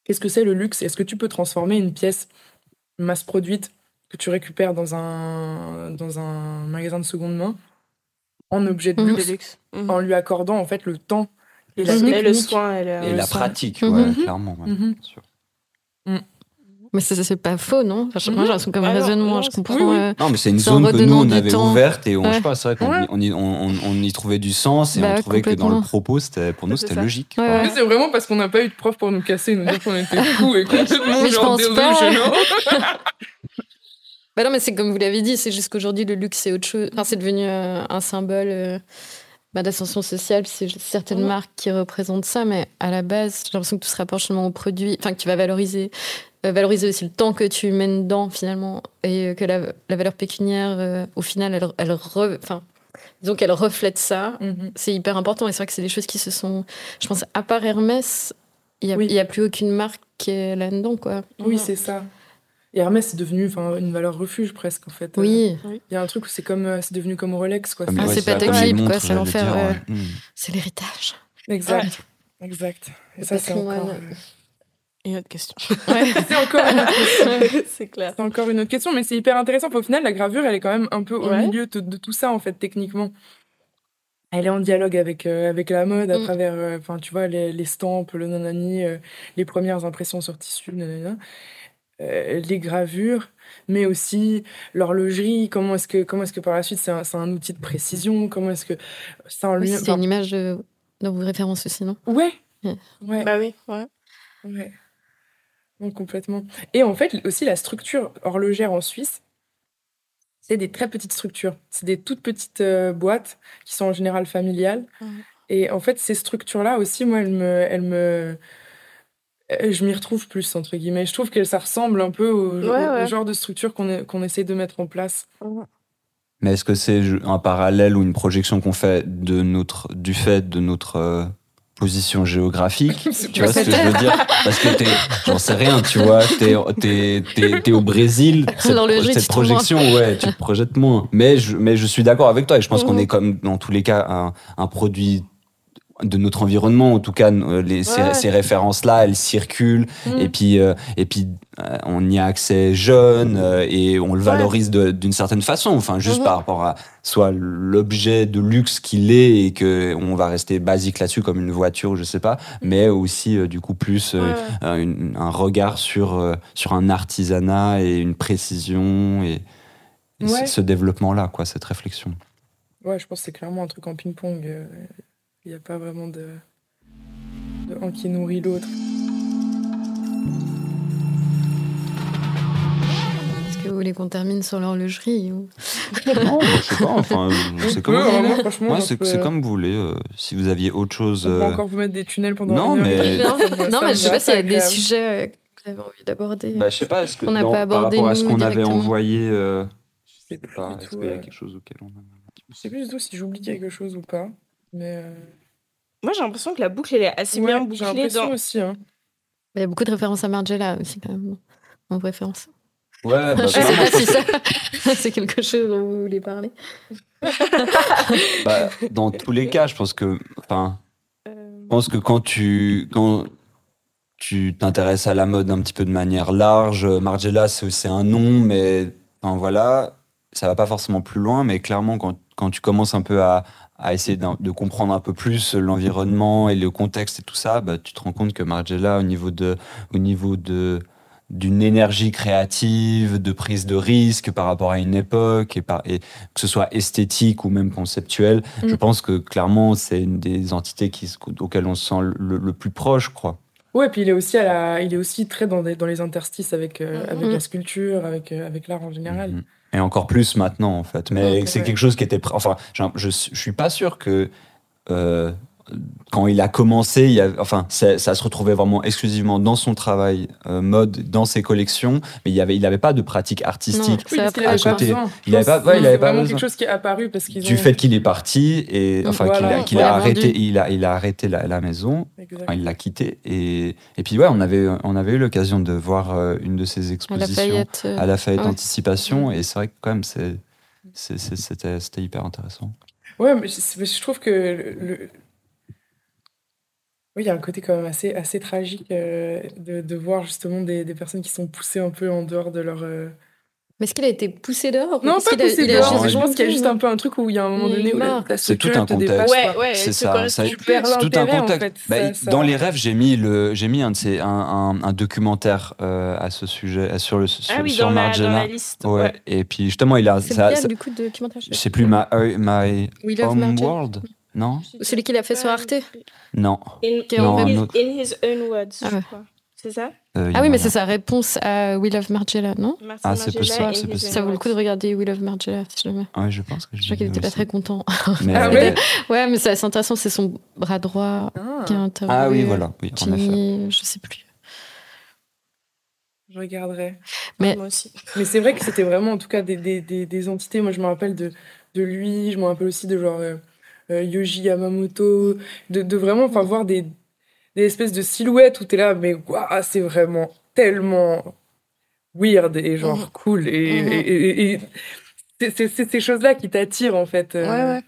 qu'est-ce que c'est le luxe? Est-ce que tu peux transformer une pièce masse produite que tu récupères dans un, dans un magasin de seconde main en objet de Mhm. luxe De luxe. Mhm. en lui accordant en fait le temps et la Et le soin et le. Et le la son. pratique, ouais, clairement. ouais, bien sûr. Mais ça, c'est pas faux, non Enfin, je- Moi, j'ai l'impression comme un Ah raisonnement, non, je comprends. oui, oui. euh, Non, mais c'est une zone que nous, on avait temps. ouverte et on, je sais Ouais. pas, c'est vrai qu'on Ouais. y- on, y, on, on- on y trouvait du sens et Bah, on trouvait que dans le propos, c'était, pour nous, c'était logique. Ouais, c'est vraiment parce qu'on n'a pas eu de prof pour nous casser et nous dire qu'on était fous et complètement Mais je genre pense des pas. Bah non, mais c'est comme vous l'avez dit, c'est juste qu'aujourd'hui, le luxe, c'est autre chose. Enfin, c'est devenu euh, un symbole euh, bah, d'ascension sociale. C'est certaines Mhm. marques qui représentent ça, mais à la base, j'ai l'impression que tout se rapporte seulement au produit, enfin, que tu vas valoriser. Euh, valoriser aussi le temps que tu mènes dedans, finalement, et euh, que la, la valeur pécuniaire, euh, au final, elle, elle, re- enfin, disons qu'elle reflète ça. Mhm. C'est hyper important, et c'est vrai que c'est des choses qui se sont. Je pense, à part Hermès, il n'y a, Oui. plus aucune marque qui est là-dedans, quoi. Oui, c'est ça. Et Hermès, c'est devenu enfin, une valeur refuge presque en fait. Oui, Il y a un truc où c'est comme euh, c'est devenu comme Rolex quoi. Ah, ouais, c'est pas clip, quoi, c'est l'enfer, ouais. ouais. Mm. c'est l'héritage. Exact. Exact. Et Le ça c'est patrimoine. encore euh, Une autre question. c'est encore une autre question. c'est clair. C'est encore une autre question, mais c'est hyper intéressant. Au final, la gravure, elle est quand même un peu au Ouais. milieu de, de tout ça, en fait, techniquement. Elle est en dialogue avec, euh, avec la mode à Mm. travers, euh, enfin, tu vois, les, les stampes, le nanani, euh, les premières impressions sur tissu, nanana, euh, les gravures, mais aussi l'horlogerie. Comment est-ce que, comment est-ce que par la suite, c'est un, c'est un outil de précision? Comment est-ce que ça en Oui, lui c'est une image de, dans vos références aussi, non? Ouais. Ouais. Bah oui, ouais. Ouais. Complètement. Et en fait, aussi, la structure horlogère en Suisse, c'est des très petites structures. C'est des toutes petites euh, boîtes qui sont en général familiales. Et en fait, ces structures-là aussi, moi, elles me. Elles me euh, je m'y retrouve plus, entre guillemets. Je trouve que ça ressemble un peu au, Ouais, genre de structure qu'on est- qu'on essaie de mettre en place. Mais est-ce que c'est un parallèle ou une projection qu'on fait de notre, du fait de notre euh, position géographique Tu vois ce que je veux dire? Parce que t'es, j'en sais rien, tu vois, t'es, t'es, t'es, t'es au Brésil, cette, projection, ouais, tu te projettes moins. Mais je, mais je suis d'accord avec toi et je pense qu'on Mhm. est comme, dans tous les cas, un, un produit de notre environnement, en tout cas, euh, ces, Ouais. ces références-là, elles circulent Mm. et puis, euh, et puis euh, on y a accès jeune euh, et on le valorise d'une certaine façon, enfin juste Mhm. par rapport à soit l'objet de luxe qu'il est et que on va rester basique là-dessus comme une voiture, je sais pas, mais aussi euh, du coup plus euh, un, une- un regard sur euh, sur un artisanat et une précision et, et Ouais. ce, ce développement-là, quoi, cette réflexion. Ouais, je pense que c'est clairement un truc en ping-pong. Euh, Il n'y a pas vraiment de. un qui nourrit l'autre. Est-ce que vous voulez qu'on termine sur l'horlogerie ou... Non, je sais pas. Enfin, c'est comme, Ouais, vous voulez. franchement, Ouais, on c'est peut- c'est comme vous voulez. euh, si vous aviez autre chose. On peut euh, encore vous mettre des tunnels pendant non, mais- Non, non, mais je sais va, pas s'il y a des sujets euh, que vous avez envie d'aborder. Bah, je sais pas, est-ce que On n'a dans- pas par abordé, rapport à ce qu'on avait envoyé, euh, Je sais sais pas, est-ce qu'il y a euh, quelque chose auquel on a. Je sais plus du tout si j'oublie quelque chose ou pas. Mais euh, Moi, j'ai l'impression que la boucle, elle est assez ouais, bien j'ai bouclée l'impression dans. aussi. Hein. Il y a beaucoup de références à Margiela aussi, quand même, en référence. Ouais, bah, Je sais pas si ça, c'est quelque chose dont vous voulez parler. bah, dans tous les cas, je pense que, enfin, je pense que quand tu, quand tu t'intéresses à la mode un petit peu de manière large, Margiela, c'est c'est un nom, mais enfin, voilà, ça va pas forcément plus loin, mais clairement, quand, quand tu commences un peu à, à essayer de comprendre un peu plus l'environnement et le contexte et tout ça, bah, tu te rends compte que Margiela, au niveau de, au niveau de d'une énergie créative, de prise de risque par rapport à une époque, et, par, et que ce soit esthétique ou même conceptuel, Mm. je pense que clairement, c'est une des entités qui, auxquelles on se sent le, le plus proche, je crois. Ouais, puis il est aussi, à la... il est aussi très dans, des- dans les interstices avec, euh, Mhm. avec la sculpture, avec, euh, avec l'art en général. Mhm. Et encore plus maintenant, en fait. Mais c'est ouais. quelque chose qui était. Enfin, j'ai- je, je suis pas sûr que. euh, quand il a commencé, il y a, enfin, ça, ça se retrouvait vraiment exclusivement dans son travail euh, mode, dans ses collections, mais il y avait, il avait pas de pratique artistique. Non. Oui, à côté. Il avait Je pense pas- ouais, il avait pas vraiment quelque chose qui est apparu parce qu'ils Du ont... fait qu'il est parti et Donc enfin voilà. qu'il a, arrêté, vendu. il a, il a arrêté la, la maison, enfin, il l'a quitté et, et puis ouais, on avait, on avait eu l'occasion de voir euh, une de ses À expositions euh, à la Fayette ouais. Anticipation et c'est vrai que quand même c'est, c'était, c'était hyper intéressant. Ouais, mais je, mais je trouve que le... Oui, il y a un côté quand même assez, assez tragique euh, de, de voir justement des, des personnes qui sont poussées un peu en dehors de leur... euh, Mais est-ce qu'il a été poussé dehors Non, pas poussé a dehors, je pense qu'il y a juste un peu un truc où il y a un moment donné où C'est tout un te contexte. Ouais, C'est ça, ça- Tu plus. perds C'est tout un en contexte. fait. Bah, Ça- ça- Dans les rêves, j'ai mis le, j'ai mis un de ces, un, un, un documentaire euh, à ce sujet, sur le sur, Ah oui, sur dans la, dans la liste. Ouais. Ouais. Et puis justement, il a, C'est du coup, de documentaire je sais plus, my, my We Love Home. World, non, Celui qu'il a fait sur Arte. non. In, his, mode- in his own words, Ah je ouais. crois. C'est ça? Euh, Ah oui, mais c'est sa réponse à We Love Margiela, non? Martin Ah, c'est possible, c'est possible. Ça vaut le coup de regarder We Love Margiela, si jamais. Ouais, je pense que je. Je crois qu'il l'ai était pas très content. Mais, Ah ouais? Ouais, mais c'est assez intéressant, c'est son bras droit qui a interviewé. ah oui, voilà, oui, en effet. Je sais plus. Je regarderai. Mais- Moi aussi. Mais c'est vrai que c'était vraiment, en tout cas, des, des, des, des entités. Moi, je me rappelle de, de lui, je me rappelle aussi de genre euh, euh, Yoji Yamamoto, de, de vraiment enfin, voir des, des espèces de silhouettes où t'es là, mais waouh, c'est vraiment tellement weird et genre Mhm. cool. Et, Mhm. et, et- et c'est- ces choses-là qui t'attirent, en fait. euh.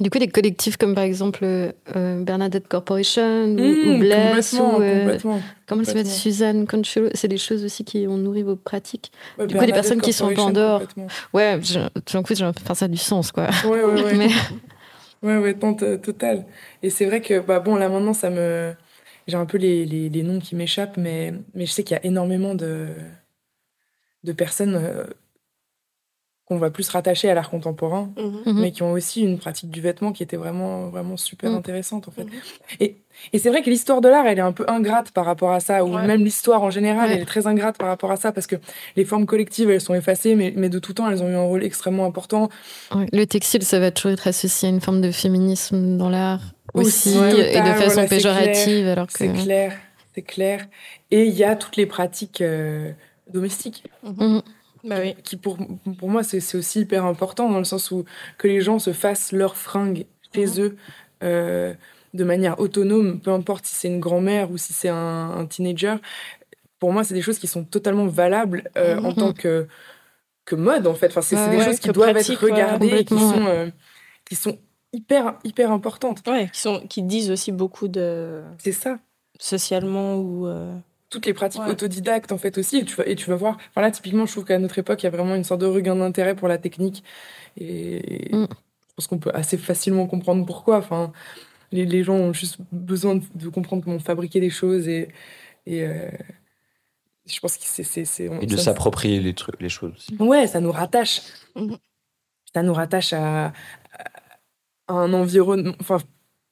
Du coup, des collectifs comme par exemple euh, Bernadette Corporation ou, Mmh, ou Bless ou euh, comment elle s'appelle. Suzanne Conchelo, c'est des choses aussi qui ont nourri vos pratiques. Ouais, du coup, Bernadette personnes qui sont en dehors. Ouais, d'un coup, enfin, ça a du sens quoi. Ouais, ouais, ouais. Mais Ouais, ouais, non, t- total. Et c'est vrai que, bah bon, là maintenant, ça me. J'ai un peu les, les, les noms qui m'échappent, mais, mais je sais qu'il y a énormément de, de personnes euh, qu'on va plus rattacher à l'art contemporain, Mhm. Mhm. mais qui ont aussi une pratique du vêtement qui était vraiment, vraiment super Mhm. intéressante, en fait. Et, et c'est vrai que l'histoire de l'art, elle est un peu ingrate par rapport à ça, ou Ouais. même l'histoire en général, Ouais. elle est très ingrate par rapport à ça, parce que les formes collectives, elles sont effacées, mais, mais de tout temps, elles ont eu un rôle extrêmement important. ouais, le textile, ça va toujours être associé à une forme de féminisme dans l'art aussi, Aussi, et de façon voilà, péjorative, alors que. C'est clair, c'est clair. Et il y a toutes les pratiques euh, domestiques. Bah oui. qui, pour, pour moi, c'est aussi hyper important dans le sens où que les gens se fassent leurs fringues chez Mhm. eux euh, de manière autonome, peu importe si c'est une grand-mère ou si c'est un, un teenager. Pour moi, c'est des choses qui sont totalement valables euh, en Mhm. tant que, que mode, en fait. Enfin, c'est Ouais, des ouais, choses qui doivent pratique, être ouais, regardées et qui sont, euh, qui sont hyper, hyper importantes. Ouais, qui, sont, qui disent aussi beaucoup de. C'est ça. socialement ou. Toutes les pratiques Ouais. autodidactes en fait aussi et tu vas et tu vas voir enfin là typiquement je trouve qu'à notre époque il y a vraiment une sorte de regain d'intérêt pour la technique et Mm. je pense qu'on peut assez facilement comprendre pourquoi enfin les, les gens ont juste besoin de, de comprendre comment fabriquer des choses et et euh, je pense que c'est c'est Et de s'approprier les trucs, les choses aussi. ouais ça nous rattache Mhm. ça nous rattache à, à un environnement enfin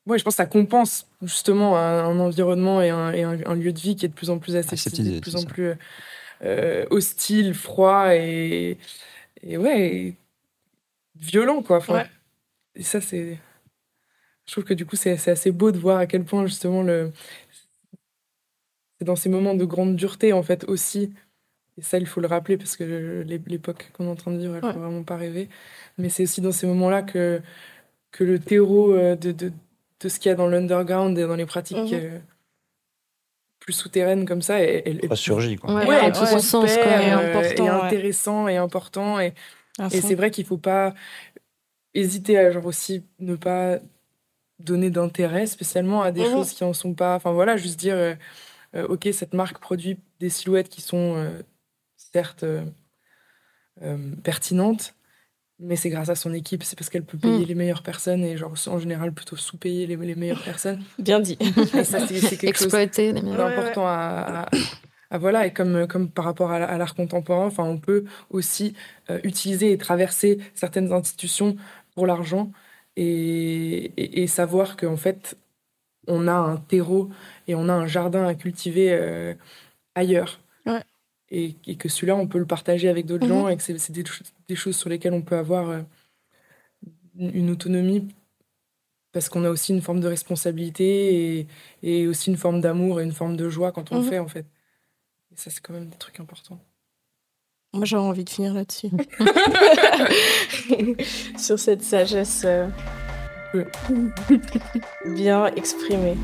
ouais, je pense que ça compense justement un, un environnement et, un, et un, un lieu de vie qui est de plus en plus aseptisé, Aseptisé, de plus c'est en ça. plus euh, hostile, froid et, et ouais, et violent quoi. Enfin, Ouais. Et ça, c'est. Je trouve que du coup, c'est assez beau de voir à quel point justement le. C'est dans ces moments de grande dureté en fait aussi. Et ça, il faut le rappeler parce que l'é- l'époque qu'on est en train de vivre, elle ne Ouais. faut vraiment pas rêver. Mais c'est aussi dans ces moments-là que, que le terreau euh, de, de, de ce qu'il y a dans l'underground et dans les pratiques Mhm. euh, plus souterraines comme ça, elle, elle- elle- Ressurgit, quoi. Ouais, Ouais, tout ouais, son sens, quoi. Et euh, important, et ouais. intéressant et important. Et, et c'est vrai qu'il faut pas hésiter à genre aussi ne pas donner d'intérêt spécialement à des Mhm. choses qui en sont pas. Enfin voilà, juste dire euh, euh, ok cette marque produit des silhouettes qui sont euh, certes euh, euh, pertinentes, mais c'est grâce à son équipe, c'est parce qu'elle peut payer Mhm. les meilleures personnes et genre en général plutôt sous-payer les, les meilleures personnes. Bien dit. Et ça c'est c'est quelque chose Exploiter les meilleurs. Ouais, important à, à- à- voilà et comme comme par rapport à, la- à l'art contemporain enfin on peut aussi euh, utiliser et traverser certaines institutions pour l'argent et, et, et savoir qu'en fait on a un terreau et on a un jardin à cultiver euh, ailleurs Ouais. Et, et que celui-là on peut le partager avec d'autres Mhm. gens et que c'est des, ch- des choses sur lesquelles on peut avoir euh, une autonomie parce qu'on a aussi une forme de responsabilité et, et aussi une forme d'amour et une forme de joie quand on le Mhm. fait en fait. Et ça c'est quand même des trucs importants. Moi, j'aurais envie de finir là-dessus. Sur cette sagesse euh, Ouais. bien exprimée.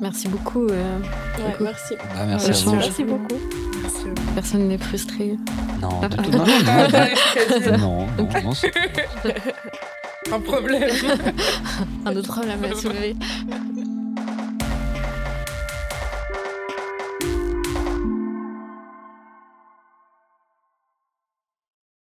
Merci beaucoup. euh, Ouais, merci. Ah, merci à Merci. vous. Merci beaucoup. Merci personne n'est frustré. Non, tout. Non, non, non, non, un problème. Un autre problème à soulever.